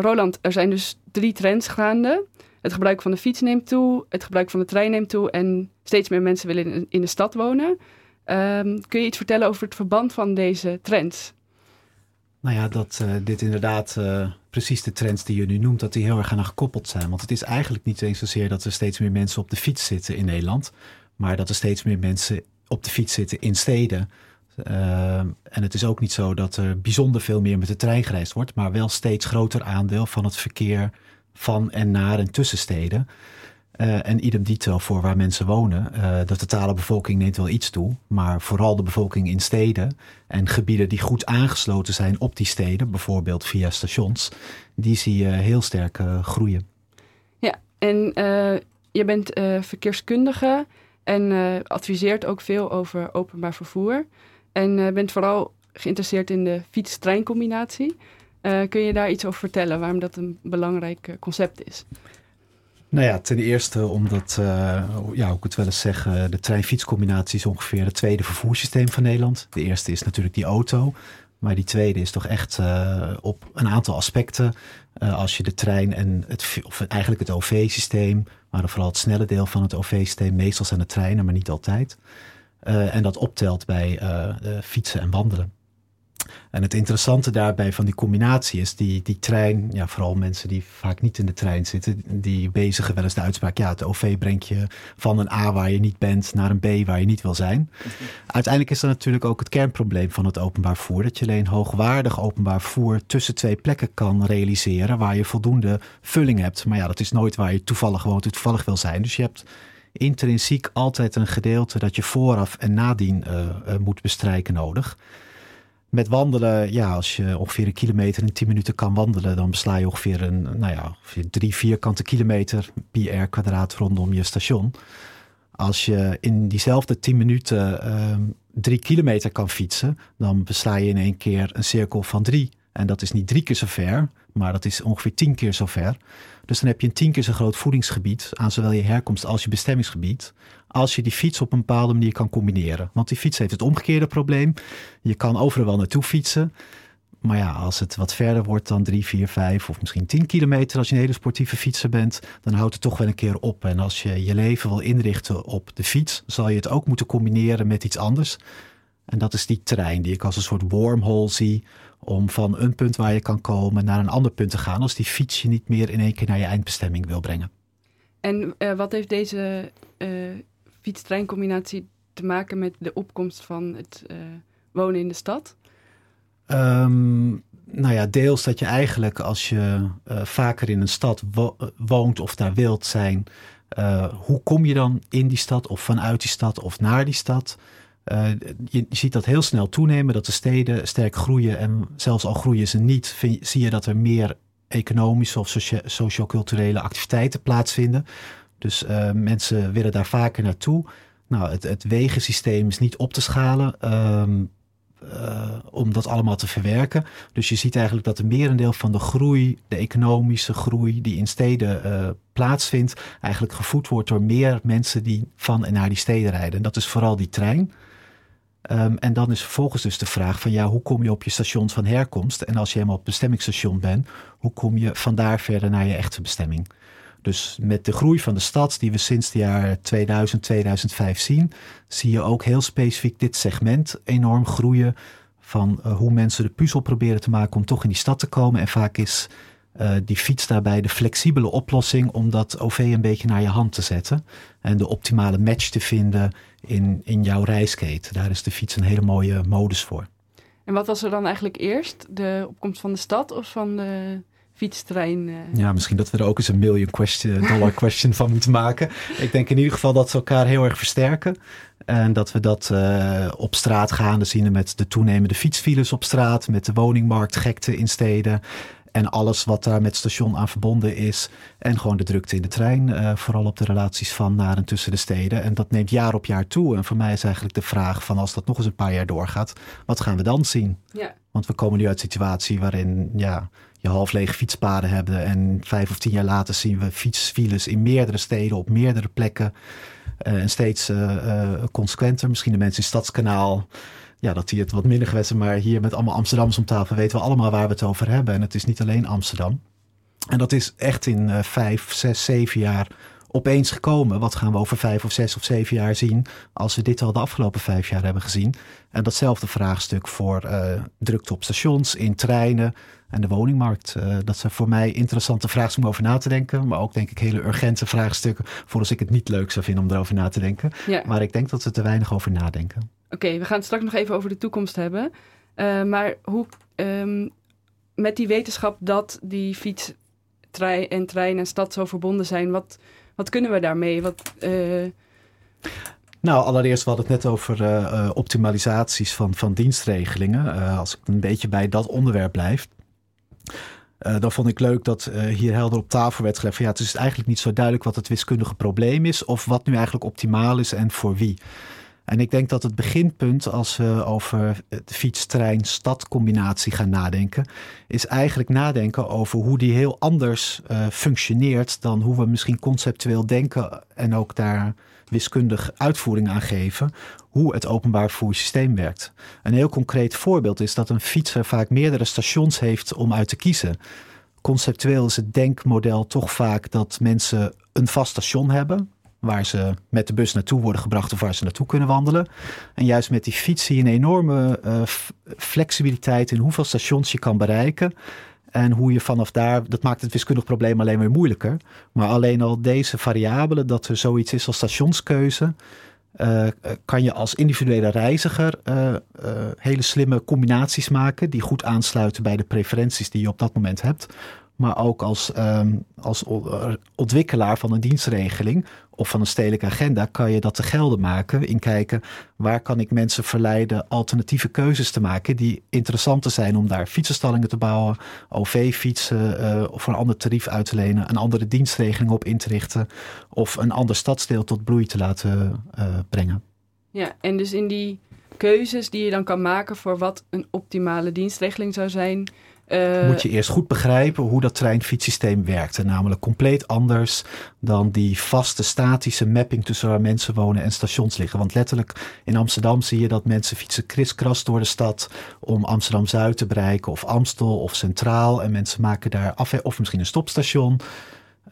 Roland, er zijn dus drie trends gaande. Het gebruik van de fiets neemt toe, het gebruik van de trein neemt toe en steeds meer mensen willen in, de stad wonen. Um, kun je iets vertellen over het verband van deze trends? Nou ja, dat dit inderdaad precies de trends die je nu noemt, dat die heel erg aan gekoppeld zijn. Want het is eigenlijk niet eens zozeer dat er steeds meer mensen op de fiets zitten in Nederland, maar dat er steeds meer mensen op de fiets zitten in steden. Uh, en het is ook niet zo dat er bijzonder veel meer met de trein gereisd wordt, maar wel steeds groter aandeel van het verkeer van en naar en tussensteden. Uh, en idem dito voor waar mensen wonen. Uh, de totale bevolking neemt wel iets toe, maar vooral de bevolking in steden en gebieden die goed aangesloten zijn op die steden, bijvoorbeeld via stations, die zie je heel sterk uh, groeien. Ja, en je bent verkeerskundige en adviseert ook veel over openbaar vervoer. En bent vooral geïnteresseerd in de fiets-treincombinatie. Kun je daar iets over vertellen waarom dat een belangrijk concept is? Nou ja, ten eerste omdat, uh, ja, ik het wel eens zeg, de trein-fietscombinatie is ongeveer het tweede vervoerssysteem van Nederland. De eerste is natuurlijk die auto, maar die tweede is toch echt op een aantal aspecten. als je de trein en het, of eigenlijk het OV-systeem, maar vooral het snelle deel van het OV-systeem, meestal zijn de treinen, maar niet altijd. en dat optelt bij fietsen en wandelen. En het interessante daarbij van die combinatie is die, die trein, ja, vooral mensen die vaak niet in de trein zitten, die bezigen wel eens de uitspraak, ja, het OV brengt je van een A waar je niet bent naar een B waar je niet wil zijn. Uiteindelijk is dat natuurlijk ook het kernprobleem van het openbaar vervoer, dat je alleen hoogwaardig openbaar vervoer tussen twee plekken kan realiseren waar je voldoende vulling hebt. Maar ja, dat is nooit waar je toevallig woont, toevallig wil zijn. Dus je hebt intrinsiek altijd een gedeelte dat je vooraf en nadien uh, uh, moet bestrijken nodig. Met wandelen, ja, als je ongeveer een kilometer in 10 minuten kan wandelen, dan besla je ongeveer een, nou ja, ongeveer drie vierkante kilometer pi r kwadraat rondom je station. Als je in diezelfde 10 minuten uh, drie kilometer kan fietsen, dan besla je in één keer een cirkel van drie. En dat is niet drie keer zo ver, maar dat is ongeveer tien keer zo ver. Dus dan heb je een tien keer zo groot voedingsgebied aan zowel je herkomst als je bestemmingsgebied als je die fiets op een bepaalde manier kan combineren. Want die fiets heeft het omgekeerde probleem. Je kan overal wel naartoe fietsen. Maar ja, als het wat verder wordt dan 3, 4, 5 of misschien 10 kilometer, als je een hele sportieve fietser bent, dan houdt het toch wel een keer op. En als je je leven wil inrichten op de fiets, zal je het ook moeten combineren met iets anders. En dat is die trein die ik als een soort wormhole zie om van een punt waar je kan komen naar een ander punt te gaan als die fiets je niet meer in één keer naar je eindbestemming wil brengen. En uh, wat heeft deze uh, fiets-treincombinatie te maken met de opkomst van het uh, wonen in de stad? Um, nou ja, deels dat je eigenlijk als je uh, vaker in een stad wo woont of daar wilt zijn, hoe kom je dan in die stad of vanuit die stad of naar die stad? je ziet dat heel snel toenemen, dat de steden sterk groeien en zelfs al groeien ze niet, zie je dat er meer economische of socio-culturele activiteiten plaatsvinden. Dus uh, mensen willen daar vaker naartoe. Nou, het, het wegensysteem is niet op te schalen um, uh, om dat allemaal te verwerken. Dus je ziet eigenlijk dat een merendeel van de groei, de economische groei die in steden uh, plaatsvindt, eigenlijk gevoed wordt door meer mensen die van en naar die steden rijden. En dat is vooral die trein. Um, en dan is vervolgens dus de vraag van ja, hoe kom je op je station van herkomst? En als je helemaal op bestemmingsstation bent, hoe kom je vandaar verder naar je echte bestemming? Dus met de groei van de stad die we sinds de jaren 2000, 2005 zien, zie je ook heel specifiek dit segment enorm groeien van uh, hoe mensen de puzzel proberen te maken om toch in die stad te komen. En vaak is Uh, die fiets daarbij de flexibele oplossing om dat OV een beetje naar je hand te zetten. En de optimale match te vinden in, in jouw reisketen. Daar is de fiets een hele mooie modus voor. En wat was er dan eigenlijk eerst? De opkomst van de stad of van de fietstrein? Uh... Ja, misschien dat we er ook eens een million question, dollar question van moeten maken. Ik denk in ieder geval dat ze elkaar heel erg versterken. En dat we dat uh, op straat gaande zien met de toenemende fietsfiles op straat, met de woningmarkt, gekte in steden. En alles wat daar met station aan verbonden is. En gewoon de drukte in de trein. Uh, vooral op de relaties van naar en tussen de steden. En dat neemt jaar op jaar toe. En voor mij is eigenlijk de vraag van als dat nog eens een paar jaar doorgaat. Wat gaan we dan zien? Ja. Want we komen nu uit een situatie waarin ja, je half lege fietspaden hebben. En vijf of tien jaar later zien we fietsfiles in meerdere steden op meerdere plekken. Uh, en steeds uh, consequenter. Misschien de mensen in Stadskanaal ja, dat die het wat minder gewend Maar hier met allemaal Amsterdams om tafel weten we allemaal waar we het over hebben. En het is niet alleen Amsterdam. En dat is echt in vijf, zes, zeven jaar opeens gekomen. Wat gaan we over vijf of zes of zeven jaar zien als we dit al de afgelopen vijf jaar hebben gezien? En datzelfde vraagstuk voor uh, drukte op stations, in treinen en de woningmarkt. Uh, dat zijn voor mij interessante vraagstukken om over na te denken. Maar ook denk ik hele urgente vraagstukken voor als ik het niet leuk zou vinden om erover na te denken. Ja. Maar ik denk dat we te weinig over nadenken. Oké, we gaan het straks nog even over de toekomst hebben. Uh, maar hoe um, met die wetenschap dat die fiets trein en trein en stad zo verbonden zijn, wat, wat kunnen we daarmee? Wat, uh... Nou, allereerst we hadden het net over uh, optimalisaties van, van dienstregelingen. als ik een beetje bij dat onderwerp blijf. dan vond ik leuk dat hier helder op tafel werd gelegd van ja, het is eigenlijk niet zo duidelijk wat het wiskundige probleem is of wat nu eigenlijk optimaal is en voor wie. En ik denk dat het beginpunt als we over de fiets-trein-stad combinatie gaan nadenken, is eigenlijk nadenken over hoe die heel anders uh, functioneert dan hoe we misschien conceptueel denken en ook daar wiskundig uitvoering aan geven hoe het openbaar vervoerssysteem werkt. Een heel concreet voorbeeld is dat een fietser vaak meerdere stations heeft om uit te kiezen. Conceptueel is het denkmodel toch vaak dat mensen een vast station hebben, waar ze met de bus naartoe worden gebracht of waar ze naartoe kunnen wandelen. En juist met die fiets zie je een enorme uh, flexibiliteit in hoeveel stations je kan bereiken. En hoe je vanaf daar, dat maakt het wiskundig probleem alleen weer moeilijker. Maar alleen al deze variabelen, dat er zoiets is als stationskeuze, uh, kan je als individuele reiziger hele slimme combinaties maken die goed aansluiten bij de preferenties die je op dat moment hebt maar ook als, um, als ontwikkelaar van een dienstregeling of van een stedelijke agenda kan je dat te gelden maken in kijken waar kan ik mensen verleiden alternatieve keuzes te maken die interessanter zijn om daar fietsenstallingen te bouwen, OV-fietsen uh, of een ander tarief uit te lenen, een andere dienstregeling op in te richten of een ander stadsdeel tot bloei te laten uh, brengen. Ja, en dus in die keuzes die je dan kan maken voor wat een optimale dienstregeling zou zijn, uh, moet je eerst goed begrijpen hoe dat treinfietssysteem werkt. En namelijk compleet anders dan die vaste statische mapping tussen waar mensen wonen en stations liggen. Want letterlijk in Amsterdam zie je dat mensen fietsen kriskras door de stad om Amsterdam Zuid te bereiken of Amstel of Centraal. En mensen maken daar af of misschien een stopstation.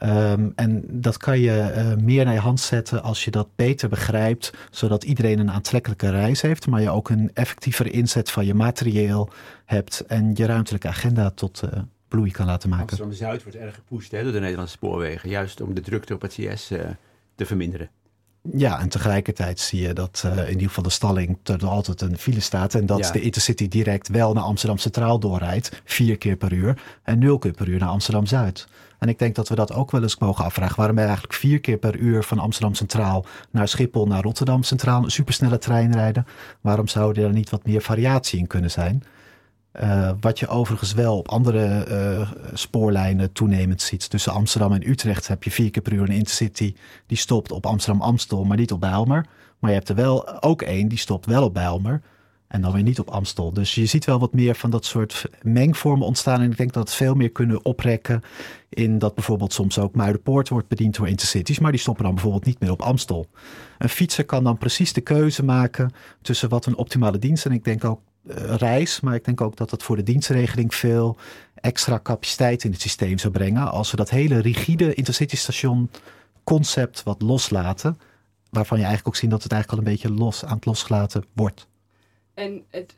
Um, en dat kan je uh, meer naar je hand zetten als je dat beter begrijpt, zodat iedereen een aantrekkelijke reis heeft, maar je ook een effectievere inzet van je materieel hebt en je ruimtelijke agenda tot uh, bloei kan laten maken. Amsterdam-Zuid wordt erg gepusht hè, door de Nederlandse spoorwegen, juist om de drukte op het CS uh, te verminderen. Ja, en tegelijkertijd zie je dat uh, in ieder geval de stalling er altijd een file staat. En dat ja. de Intercity direct wel naar Amsterdam Centraal doorrijdt. Vier keer per uur. En nul keer per uur naar Amsterdam Zuid. En ik denk dat we dat ook wel eens mogen afvragen. Waarom er eigenlijk vier keer per uur van Amsterdam Centraal naar Schiphol, naar Rotterdam Centraal een supersnelle trein rijden? Waarom zou er niet wat meer variatie in kunnen zijn? Uh, wat je overigens wel op andere uh, spoorlijnen toenemend ziet. Tussen Amsterdam en Utrecht heb je vier keer per uur een intercity die stopt op Amsterdam-Amstel, maar niet op Bijlmer. Maar je hebt er wel ook één die stopt wel op Bijlmer. En dan weer niet op Amstel. Dus je ziet wel wat meer van dat soort mengvormen ontstaan. En ik denk dat het veel meer kunnen oprekken in dat bijvoorbeeld soms ook Muidenpoort wordt bediend door intercities. Maar die stoppen dan bijvoorbeeld niet meer op Amstel. Een fietser kan dan precies de keuze maken tussen wat een optimale dienst. En ik denk ook uh, reis. Maar ik denk ook dat het voor de dienstregeling veel extra capaciteit in het systeem zou brengen. Als we dat hele rigide intercity station concept wat loslaten. Waarvan je eigenlijk ook ziet dat het eigenlijk al een beetje los aan het losgelaten wordt. En het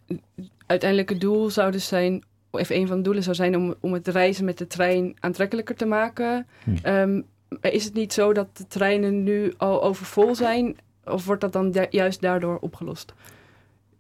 uiteindelijke doel zou dus zijn of een van de doelen zou zijn om, om het reizen met de trein aantrekkelijker te maken. Hm. Ehm, is het niet zo dat de treinen nu al overvol zijn? Of wordt dat dan juist daardoor opgelost?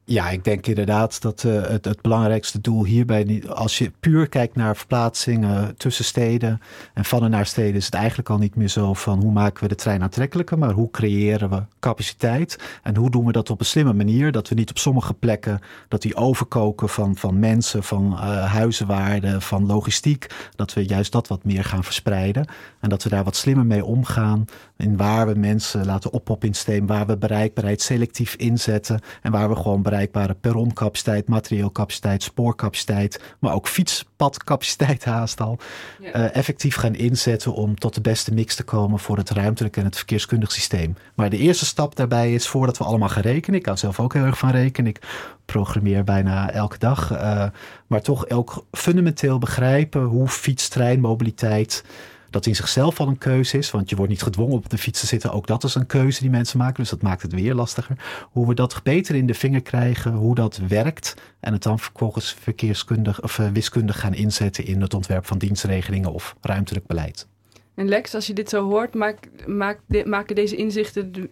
Ja, ik denk inderdaad dat uh, het, het, belangrijkste doel hierbij, als je puur kijkt naar verplaatsingen tussen steden en van en naar steden, is het eigenlijk al niet meer zo van hoe maken we de trein aantrekkelijker, maar hoe creëren we capaciteit en hoe doen we dat op een slimme manier, dat we niet op sommige plekken dat die overkoken van, van mensen, van uh, huizenwaarden, van logistiek, dat we juist dat wat meer gaan verspreiden en dat we daar wat slimmer mee omgaan in waar we mensen laten oppoppen in systeem, waar we bereikbaarheid selectief inzetten en waar we gewoon bereikbare perroncapaciteit, materieelcapaciteit, spoorcapaciteit, maar ook fietspadcapaciteit haast al, ja. uh, effectief gaan inzetten om tot de beste mix te komen voor het ruimtelijk en het verkeerskundig systeem. Maar de eerste stap daarbij is voordat we allemaal gaan rekenen. Ik kan zelf ook heel erg van rekenen. Ik programmeer bijna elke dag. Uh, maar toch ook fundamenteel begrijpen hoe fiets, trein, mobiliteit dat in zichzelf al een keuze is. Want je wordt niet gedwongen op de fiets te zitten. Ook dat is een keuze die mensen maken. Dus dat maakt het weer lastiger. Hoe we dat beter in de vinger krijgen. Hoe dat werkt. En het dan vervolgens verkeerskundig of uh, wiskundig gaan inzetten in het ontwerp van dienstregelingen of ruimtelijk beleid. En Lex, als je dit zo hoort, maak, maak de, maken deze inzichten de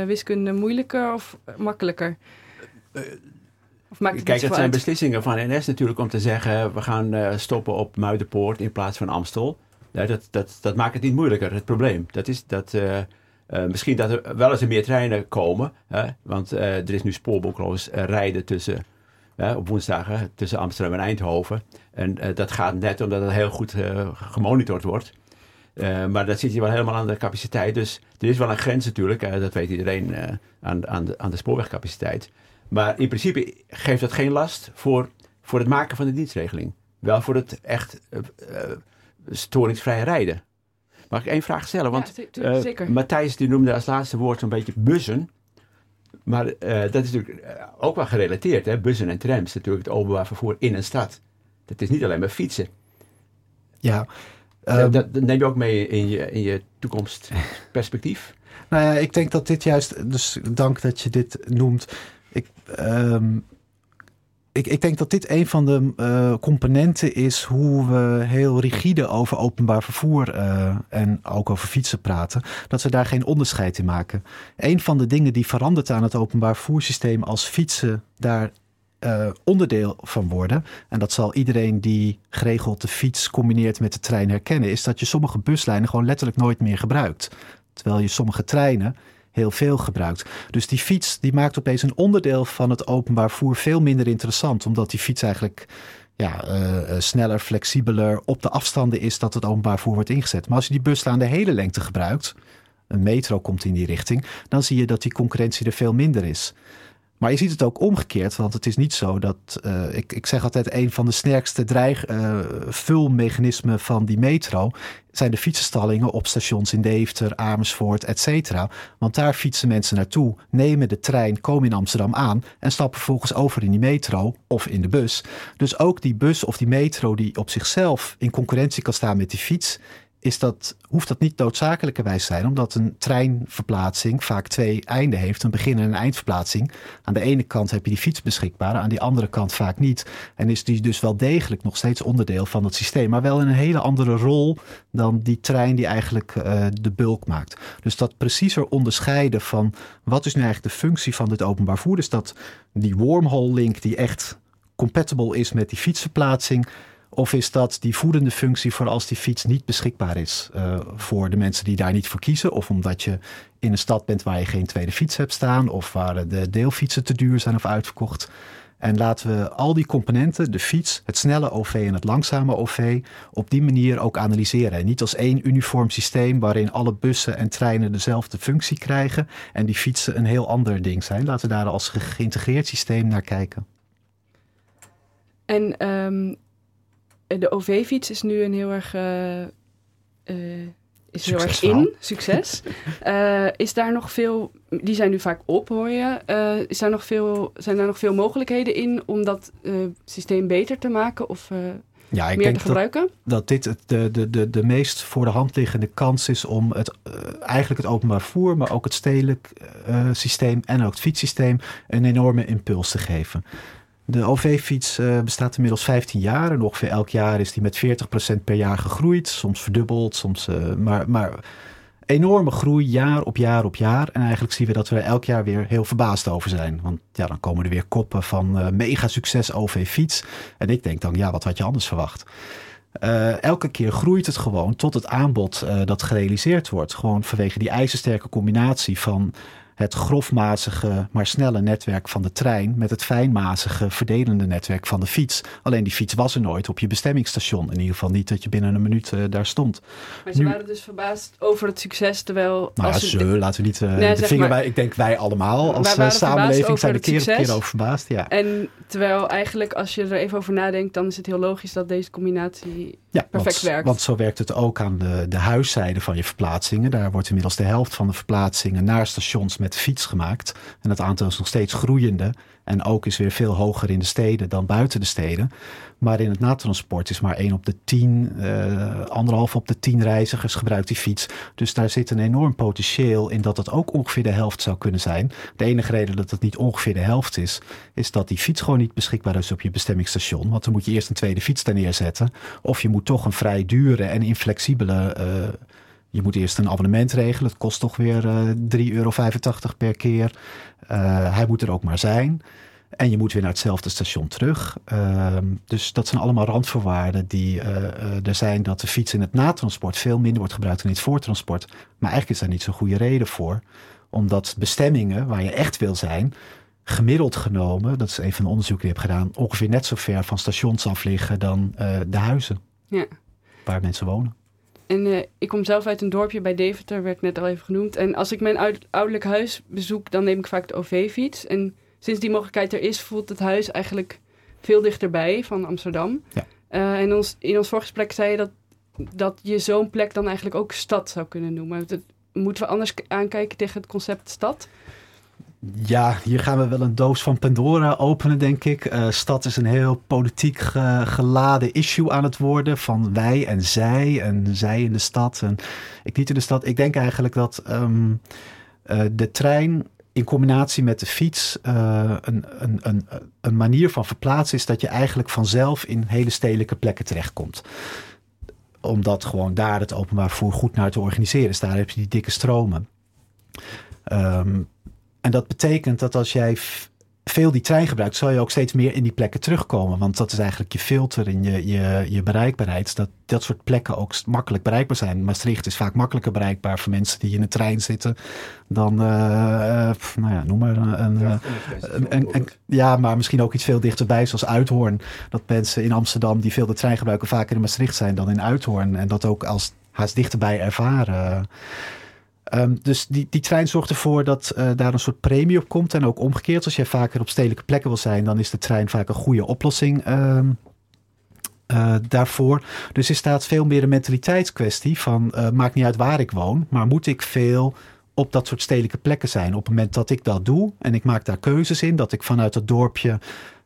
uh, wiskunde moeilijker of makkelijker? Uh, of maakt het Kijk, het zijn uit? beslissingen van NS natuurlijk om te zeggen: we gaan uh, stoppen op Muidenpoort in plaats van Amstel. Dat, dat, dat maakt het niet moeilijker, het probleem. Dat is dat. Uh, uh, misschien dat er wel eens meer treinen komen. Hè? Want uh, er is nu spoorboekloos rijden tussen, op woensdagen tussen Amsterdam en Eindhoven. En dat gaat net omdat het heel goed gemonitord wordt. maar dat zit je wel helemaal aan de capaciteit. Dus er is wel een grens natuurlijk, dat weet iedereen, aan, aan, de, aan de spoorwegcapaciteit. Maar in principe geeft dat geen last voor, voor het maken van de dienstregeling. Wel voor het echt storingsvrij rijden. Mag ik één vraag stellen? Want ja. Uh, Matthijs die noemde als laatste woord zo'n beetje bussen. Maar uh, dat is natuurlijk eh, ook wel gerelateerd. Hè? Bussen en trams, natuurlijk het openbaar vervoer in een stad. Dat is niet alleen maar fietsen. Ja. Um, dat, dat, neem je ook mee in je, in je toekomstperspectief? nou ja, ik denk dat dit juist, dus dank dat je dit noemt. Ik, um, ik, ik, denk dat dit een van de uh, componenten is hoe we heel rigide over openbaar vervoer uh, en ook over fietsen praten. Dat we daar geen onderscheid in maken. Een van de dingen die verandert aan het openbaar vervoersysteem als fietsen daar uh, onderdeel van worden, en dat zal iedereen die geregeld de fiets combineert met de trein herkennen, is dat je sommige buslijnen gewoon letterlijk nooit meer gebruikt. Terwijl je sommige treinen heel veel gebruikt. Dus die fiets die maakt opeens een onderdeel van het openbaar voer veel minder interessant. Omdat die fiets eigenlijk ja, uh, sneller, flexibeler op de afstanden is dat het openbaar voer wordt ingezet. Maar als je die buslijn de hele lengte gebruikt, een metro komt in die richting, dan zie je dat die concurrentie er veel minder is. Maar je ziet het ook omgekeerd, want het is niet zo dat. Uh, ik, ik zeg altijd: een van de sterkste dreigvulmechanismen uh, van die metro zijn de fietsenstallingen op stations in Deventer, Amersfoort, et cetera. Want daar fietsen mensen naartoe, nemen de trein, komen in Amsterdam aan en stappen vervolgens over in die metro of in de bus. Dus ook die bus of die metro die op zichzelf in concurrentie kan staan met die fiets, is dat, hoeft dat niet noodzakelijkerwijs te zijn, omdat een treinverplaatsing vaak twee einden heeft, een begin- en een eindverplaatsing. Aan de ene kant heb je die fiets beschikbaar, aan die andere kant vaak niet. En is die dus wel degelijk nog steeds onderdeel van het systeem, maar wel in een hele andere rol dan die trein die eigenlijk uh, de bulk maakt. Dus dat preciezer onderscheiden van wat is nu eigenlijk de functie van dit openbaar voer, dus dat die wormhole link die echt compatible is met die fietsverplaatsing of is dat die voedende functie voor als die fiets niet beschikbaar is uh, voor de mensen die daar niet voor kiezen? Of omdat je in een stad bent waar je geen tweede fiets hebt staan, of waar de deelfietsen te duur zijn of uitverkocht. En laten we al die componenten, de fiets, het snelle OV en het langzame OV, op die manier ook analyseren. En niet als één uniform systeem waarin alle bussen en treinen dezelfde functie krijgen en die fietsen een heel ander ding zijn. Laten we daar als geïntegreerd systeem naar kijken. En um, de OV-fiets is nu een heel erg, uh, uh, is heel erg in, succes. uh, is daar nog veel, die zijn nu vaak op hoor je. is daar nog veel, zijn daar nog veel mogelijkheden in om dat systeem beter te maken of ja, ik meer denk te gebruiken? Dat, dat dit het, de, de, de, de meest voor de hand liggende kans is om het, eigenlijk het openbaar voer, maar ook het stedelijk systeem en ook het fietssysteem een enorme impuls te geven. De OV-fiets uh, bestaat inmiddels 15 jaar en ongeveer elk jaar is die met 40% per jaar gegroeid. Soms verdubbeld, soms, uh, maar, maar enorme groei jaar op jaar op jaar. En eigenlijk zien we dat we er elk jaar weer heel verbaasd over zijn. Want ja, dan komen er weer koppen van uh, mega succes OV-fiets. En ik denk dan, ja, wat had je anders verwacht? Elke keer groeit het gewoon tot het aanbod dat gerealiseerd wordt. Gewoon vanwege die ijzersterke combinatie van het grofmazige, maar snelle netwerk van de trein met het fijnmazige, verdelende netwerk van de fiets. Alleen die fiets was er nooit op je bestemmingsstation. In ieder geval niet dat je binnen een minuut uh, daar stond. Maar ze nu, waren dus verbaasd over het succes, terwijl... Nou als ja, ze, laten we niet uh, nee, de vinger bij... Ik denk wij allemaal als wij samenleving zijn er keer op keer over verbaasd. Ja. En terwijl eigenlijk, als je er even over nadenkt, dan is het heel logisch dat deze combinatie ja, perfect want, werkt. Want zo werkt het ook aan de, de huiszijde van je verplaatsingen. Daar wordt inmiddels de helft van de verplaatsingen naar stations met fiets gemaakt. En het aantal is nog steeds groeiende. En ook is weer veel hoger in de steden dan buiten de steden. Maar in het natransport is maar 1 op de 10, uh, anderhalf op de 10 reizigers gebruikt die fiets. Dus daar zit een enorm potentieel in dat het ook ongeveer de helft zou kunnen zijn. De enige reden dat het niet ongeveer de helft is, is dat die fiets gewoon niet beschikbaar is op je bestemmingsstation. Want dan moet je eerst een tweede fiets daar neerzetten. Of je moet toch een vrij dure en inflexibele. Uh, je moet eerst een abonnement regelen. Het kost toch weer uh, 3,85 euro per keer. Uh, hij moet er ook maar zijn. En je moet weer naar hetzelfde station terug. Uh, dus dat zijn allemaal randvoorwaarden die uh, er zijn dat de fiets in het natransport veel minder wordt gebruikt dan in het voortransport. Maar eigenlijk is daar niet zo'n goede reden voor. Omdat bestemmingen waar je echt wil zijn, gemiddeld genomen, dat is een van de onderzoeken die ik heb gedaan, ongeveer net zo ver van stations af liggen dan de huizen ja. waar mensen wonen. En uh, ik kom zelf uit een dorpje bij Deventer, werd net al even genoemd. En als ik mijn oud ouderlijk huis bezoek, dan neem ik vaak de OV-fiets. En sinds die mogelijkheid er is, voelt het huis eigenlijk veel dichterbij van Amsterdam. Ja. Uh, en ons, in ons voorgesprek zei je dat, dat je zo'n plek dan eigenlijk ook stad zou kunnen noemen. Dat, moeten we anders aankijken tegen het concept stad? Ja, hier gaan we wel een doos van Pandora openen, denk ik. Uh, stad is een heel politiek ge geladen issue aan het worden. Van wij en zij en zij in de stad en ik niet in de stad. Ik denk eigenlijk dat um, uh, de trein in combinatie met de fiets uh, een, een, een, een manier van verplaatsen is dat je eigenlijk vanzelf in hele stedelijke plekken terechtkomt omdat gewoon daar het openbaar vervoer goed naar te organiseren is. Daar heb je die dikke stromen. Um, en dat betekent dat als jij veel die trein gebruikt, zal je ook steeds meer in die plekken terugkomen. Want dat is eigenlijk je filter en je, je, je bereikbaarheid. Dat dat soort plekken ook makkelijk bereikbaar zijn. Maastricht is vaak makkelijker bereikbaar voor mensen die in de trein zitten dan, uh, uh, nou ja, noem maar een, een, ja, een, een, een, Ja, maar misschien ook iets veel dichterbij, zoals Uithoorn. Dat mensen in Amsterdam die veel de trein gebruiken vaker in Maastricht zijn dan in Uithoorn. En dat ook als haast dichterbij ervaren. Um, dus die, die trein zorgt ervoor dat uh, daar een soort premie op komt. En ook omgekeerd, als jij vaker op stedelijke plekken wil zijn, dan is de trein vaak een goede oplossing um, daarvoor. Dus er staat veel meer een mentaliteitskwestie van uh, maakt niet uit waar ik woon, maar moet ik veel op dat soort stedelijke plekken zijn. Op het moment dat ik dat doe en ik maak daar keuzes in, dat ik vanuit het dorpje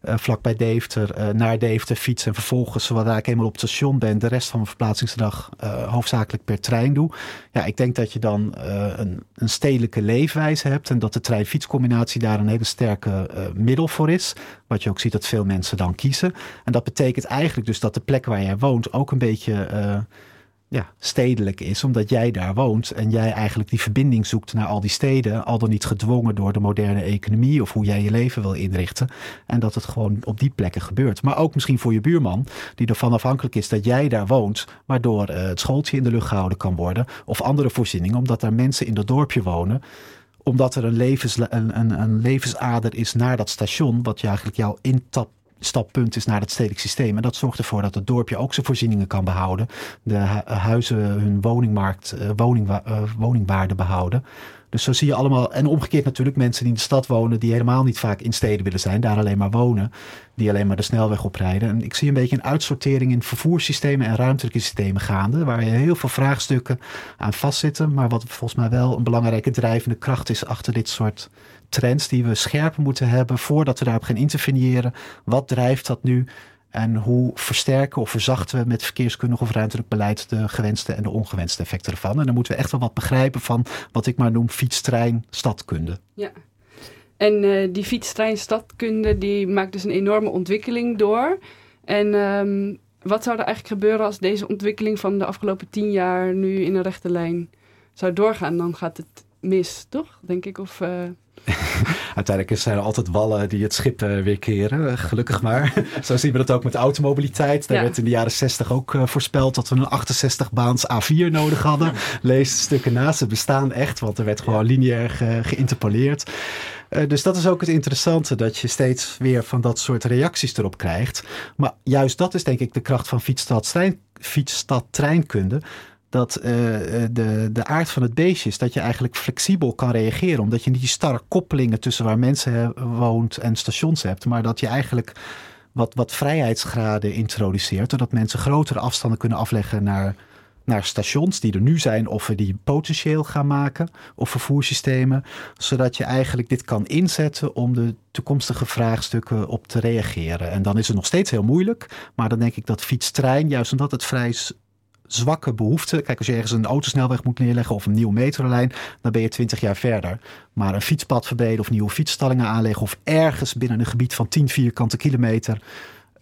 uh, vlakbij Deventer uh, naar Deventer fiets en vervolgens, zodra ik eenmaal op het station ben, de rest van mijn verplaatsingsdag uh, hoofdzakelijk per trein doe. Ja, ik denk dat je dan een, een, stedelijke leefwijze hebt en dat de trein-fietscombinatie daar een hele sterke middel voor is. Wat je ook ziet dat veel mensen dan kiezen. En dat betekent eigenlijk dus dat de plek waar jij woont ook een beetje ja, stedelijk is, omdat jij daar woont en jij eigenlijk die verbinding zoekt naar al die steden, al dan niet gedwongen door de moderne economie of hoe jij je leven wil inrichten. En dat het gewoon op die plekken gebeurt. Maar ook misschien voor je buurman, die ervan afhankelijk is dat jij daar woont, waardoor uh, het schooltje in de lucht gehouden kan worden of andere voorzieningen, omdat daar mensen in dat dorpje wonen omdat er een, levens, een, een, een levensader is naar dat station, wat je eigenlijk jouw intap stappunt is naar het stedelijk systeem. En dat zorgt ervoor dat het dorpje ook zijn voorzieningen kan behouden. De huizen hun woningmarkt, uh, woningwa uh, woningwaarde behouden. Dus zo zie je allemaal, en omgekeerd natuurlijk mensen die in de stad wonen, die helemaal niet vaak in steden willen zijn, daar alleen maar wonen, die alleen maar de snelweg oprijden. En ik zie een beetje een uitsortering in vervoerssystemen en ruimtelijke systemen gaande, waar je heel veel vraagstukken aan vastzitten, maar wat volgens mij wel een belangrijke drijvende kracht is achter dit soort trends die we scherp moeten hebben voordat we daarop gaan interveneren. Wat drijft dat nu? En hoe versterken of verzachten we met verkeerskundig of ruimtelijk beleid de gewenste en de ongewenste effecten ervan? En dan moeten we echt wel wat begrijpen van wat ik maar noem fietstrein stadkunde. Ja. En eh, die fietstrein-stadkunde die maakt dus een enorme ontwikkeling door. En ehm, wat zou er eigenlijk gebeuren als deze ontwikkeling van de afgelopen tien jaar nu in een rechte lijn zou doorgaan? Dan gaat het mis, toch? Denk ik. Of, uh... Uiteindelijk zijn er altijd wallen die het schip uh, weer keren, uh, gelukkig maar. Zo zien we dat ook met automobiliteit. Daar ja. werd in de jaren 60 ook voorspeld dat we een 68-baans A4 nodig hadden. Lees stukken naast. Ze bestaan echt, want er werd gewoon lineair ge geïnterpoleerd. Uh, dus dat is ook het interessante, dat je steeds weer van dat soort reacties erop krijgt. Maar juist dat is denk ik de kracht van fietsstad-treinkunde. Dat uh, de, de aard van het beestje is dat je eigenlijk flexibel kan reageren. Omdat je niet die starre koppelingen tussen waar mensen woont en stations hebt. Maar dat je eigenlijk wat, wat vrijheidsgraden introduceert. Doordat mensen grotere afstanden kunnen afleggen naar naar stations die er nu zijn of die potentieel gaan maken of vervoerssystemen, zodat je eigenlijk dit kan inzetten om de toekomstige vraagstukken op te reageren. En dan is het nog steeds heel moeilijk, maar dan denk ik dat fietstrein, juist omdat het vrij zwakke behoefte. Kijk, als je ergens een autosnelweg moet neerleggen of een nieuwe metrolijn, dan ben je twintig jaar verder. Maar een fietspad verbreden of nieuwe fietsstallingen aanleggen of ergens binnen een gebied van 10 vierkante kilometer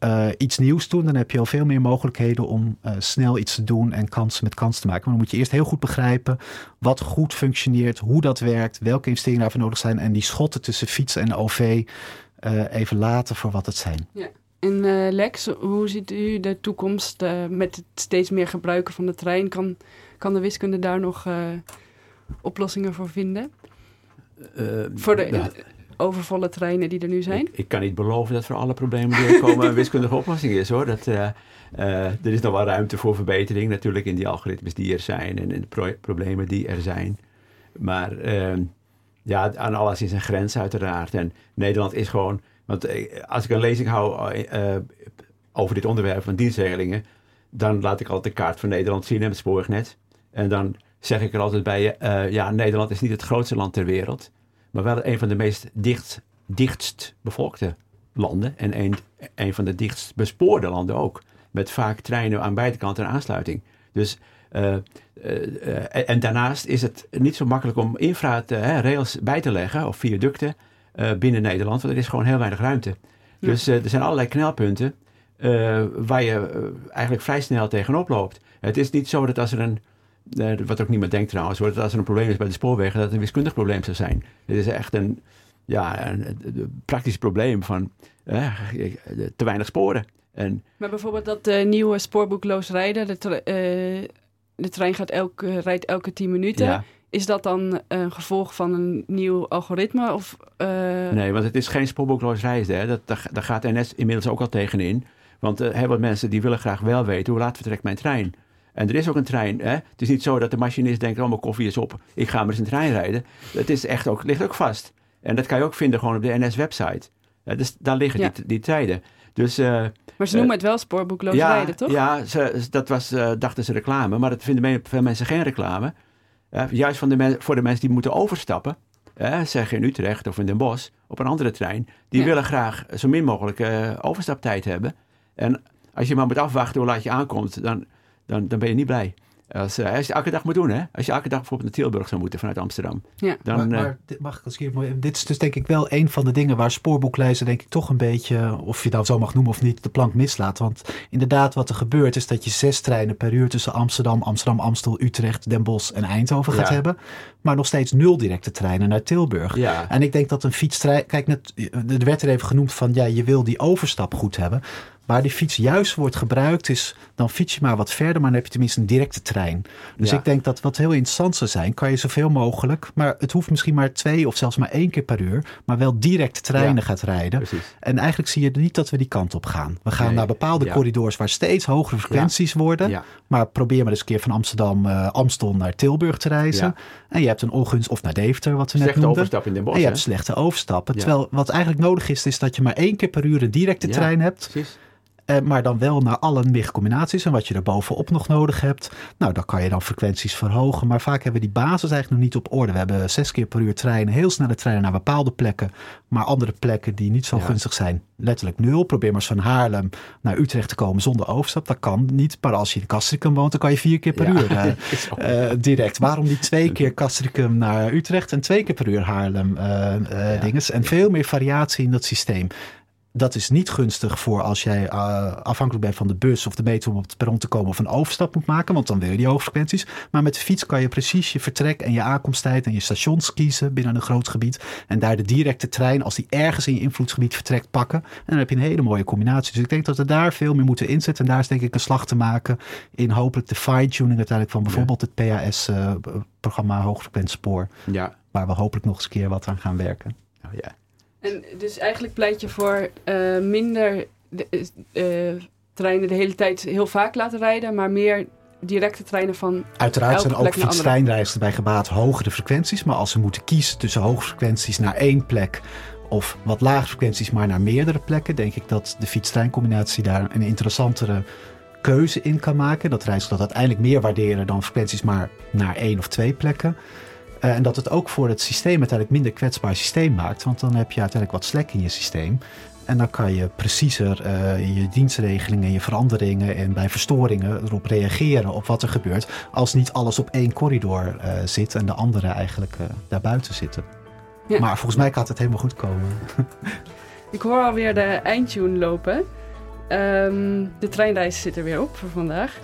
uh, iets nieuws doen, dan heb je al veel meer mogelijkheden om uh, snel iets te doen en kansen met kans te maken. Maar dan moet je eerst heel goed begrijpen wat goed functioneert, hoe dat werkt, welke investeringen daarvoor nodig zijn en die schotten tussen fiets en OV uh, even laten voor wat het zijn. Ja. En Lex, hoe ziet u de toekomst met het steeds meer gebruiken van de trein? Kan, kan de wiskunde daar nog oplossingen voor vinden? voor de, overvolle treinen die er nu zijn? Ik, ik, kan niet beloven dat voor alle problemen die er komen een wiskundige oplossing is hoor. Dat, er is nog wel ruimte voor verbetering natuurlijk in die algoritmes die er zijn en in de pro problemen die er zijn. Maar uh, ja, aan alles is een grens uiteraard. En Nederland is gewoon, want eh, als ik een lezing hou over dit onderwerp van dienstregelingen, dan laat ik altijd de kaart van Nederland zien en het spoorwegnet. En dan zeg ik er altijd bij, ja, Nederland is niet het grootste land ter wereld maar wel een van de meest dicht, dichtst bevolkte landen en een, een van de dichtst bespoorde landen ook. Met vaak treinen aan beide kanten aansluiting. Dus, uh, uh, en daarnaast is het niet zo makkelijk om infra te, rails bij te leggen of viaducten uh, binnen Nederland, want er is gewoon heel weinig ruimte. Dus er zijn allerlei knelpunten waar je eigenlijk vrij snel tegenop loopt. Het is niet zo dat als er een wat ook niemand denkt trouwens, dat als er een probleem is bij de spoorwegen, dat het een wiskundig probleem zou zijn. Dit is echt een, ja, een, praktisch probleem van eh, te weinig sporen. En, maar bijvoorbeeld dat uh, nieuwe spoorboekloos rijden, de, uh, de trein gaat elke, rijdt elke 10 minuten. Ja. Is dat dan een gevolg van een nieuw algoritme? Of, Nee, want het is geen spoorboekloos rijden. Hè. Dat, daar, daar gaat NS inmiddels ook al tegenin. Want heel wat mensen die willen graag wel weten hoe laat vertrekt mijn trein. En er is ook een trein. Hè? Het is niet zo dat de machinist denkt, oh mijn koffie is op, ik ga maar eens een trein rijden. Het is echt ook, ligt ook vast. En dat kan je ook vinden gewoon op de NS-website. dus daar liggen die, die tijden. Dus, uh, maar ze noemen uh, het wel spoorboekloos ja, rijden, toch? Ja, ze, dat was, uh, dachten ze reclame, maar dat vinden veel mensen geen reclame. Juist van de voor de mensen die moeten overstappen, zeg in Utrecht of in Den Bosch, op een andere trein, die ja. willen graag zo min mogelijk overstaptijd hebben. En als je maar moet afwachten hoe laat je aankomt, dan dan, dan ben je niet blij. Als, uh, als je elke dag moet doen, hè? Als je elke dag bijvoorbeeld naar Tilburg zou moeten vanuit Amsterdam. Ja. Dan, maar, maar uh, mag ik als keer, dit is dus denk ik wel een van de dingen waar spoorboeklijzen denk ik toch een beetje, of je dat zo mag noemen of niet, de plank mislaat. Want inderdaad wat er gebeurt is dat je zes treinen per uur tussen Amsterdam, Amsterdam, Amstel, Utrecht, Den Bosch en Eindhoven gaat ja. hebben. Maar nog steeds nul directe treinen naar Tilburg. Ja. En ik denk dat een fietstrein, kijk, net, er werd er even genoemd van ja, je wil die overstap goed hebben. Waar die fiets juist wordt gebruikt is, dan fiets je maar wat verder, maar dan heb je tenminste een directe trein. Dus ja. ik denk dat wat heel interessant zou zijn, kan je zoveel mogelijk, maar het hoeft misschien maar twee of zelfs maar één keer per uur, maar wel direct treinen ja. gaat rijden. Precies. En eigenlijk zie je niet dat we die kant op gaan. We gaan nee. naar bepaalde ja. corridors waar steeds hogere frequenties worden, maar probeer maar eens een keer van Amsterdam, uh, Amstel naar Tilburg te reizen. En je hebt een ongunst, of naar Deventer, wat we slechte net noemden. overstap in Den Bosch. En je hebt slechte overstappen. Terwijl wat eigenlijk nodig is, is dat je maar één keer per uur een directe trein hebt. Precies. Eh, maar dan wel naar alle MIG-combinaties. En wat je er bovenop nog nodig hebt, nou, dan kan je dan frequenties verhogen. Maar vaak hebben we die basis eigenlijk nog niet op orde. We hebben zes keer per uur treinen, heel snelle treinen naar bepaalde plekken. Maar andere plekken die niet zo Ja. gunstig zijn, letterlijk nul. Probeer maar eens van Haarlem naar Utrecht te komen zonder overstap. Dat kan niet. Maar als je in Castricum woont, dan kan je vier keer per Ja. uur eh, eh, direct. Waarom niet twee keer Castricum naar Utrecht en twee keer per uur Haarlem eh eh, Ja. dinges. En veel meer variatie in dat systeem. Dat is niet gunstig voor als jij eh, afhankelijk bent van de bus of de metro om op het perron te komen of een overstap moet maken, want dan wil je die hoogfrequenties. Maar met de fiets kan je precies je vertrek en je aankomsttijd en je stations kiezen binnen een groot gebied. En daar de directe trein, als die ergens in je invloedsgebied vertrekt, pakken. En dan heb je een hele mooie combinatie. Dus ik denk dat we daar veel meer moeten inzetten. En daar is denk ik een slag te maken in hopelijk de fine-tuning uiteindelijk van bijvoorbeeld het PAS-programma Hoogfrequent Spoor. Ja. Waar we hopelijk nog eens een keer wat aan gaan werken. Oh, ja. En dus eigenlijk pleit je voor eh, minder de, eh, treinen de hele tijd heel vaak laten rijden, maar meer directe treinen van. Uiteraard zijn ook fietstreinreizigers bij gebaat hogere frequenties. Maar als ze moeten kiezen tussen hoge frequenties naar één plek of wat lage frequenties maar naar meerdere plekken, denk ik dat de fietstreincombinatie daar een interessantere keuze in kan maken. Dat reizigers dat uiteindelijk meer waarderen dan frequenties maar naar één of twee plekken. Eh, en dat het ook voor het systeem uiteindelijk minder kwetsbaar systeem maakt. Want dan heb je uiteindelijk wat slek in je systeem. En dan kan je preciezer eh, je dienstregelingen, je veranderingen en bij verstoringen erop reageren op wat er gebeurt. Als niet alles op één corridor eh, zit en de andere eigenlijk eh, daarbuiten zitten. Ja. Maar volgens mij gaat het helemaal goed komen. Ik hoor alweer de eindtune lopen. Ehm, de treinreis zit er weer op voor vandaag.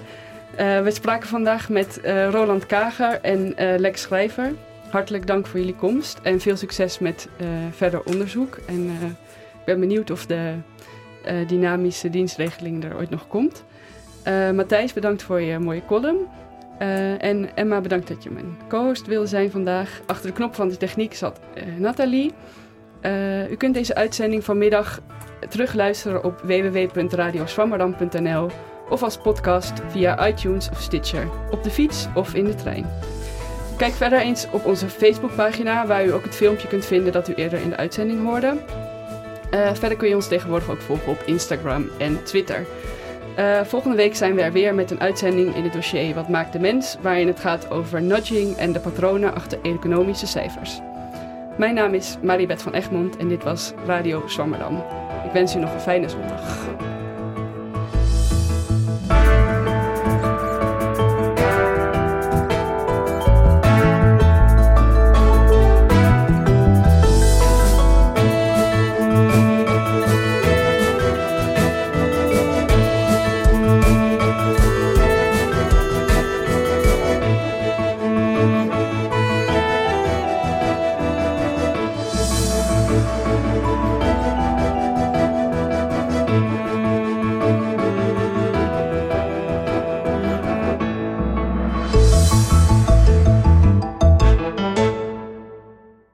Eh, we spraken vandaag met eh, Roland Kager en eh, Lex Schrijver. Hartelijk dank voor jullie komst en veel succes met verder onderzoek. En ik ben benieuwd of de dynamische dienstregeling er ooit nog komt. Matthijs, bedankt voor je mooie column. En Emma, bedankt dat je mijn co-host wilde zijn vandaag. Achter de knop van de techniek zat Nathalie. U kunt deze uitzending vanmiddag terugluisteren op www.radioswammerdam.nl of als podcast via iTunes of Stitcher, op de fiets of in de trein. Kijk verder eens op onze Facebookpagina, waar u ook het filmpje kunt vinden dat u eerder in de uitzending hoorde. Eh, verder kun je ons tegenwoordig ook volgen op Instagram en Twitter. Eh, volgende week zijn we er weer met een uitzending in het dossier Wat maakt de mens, waarin het gaat over nudging en de patronen achter economische cijfers. Mijn naam is Maribeth van Egmond en dit was Radio Zwammerdam. Ik wens u nog een fijne zondag.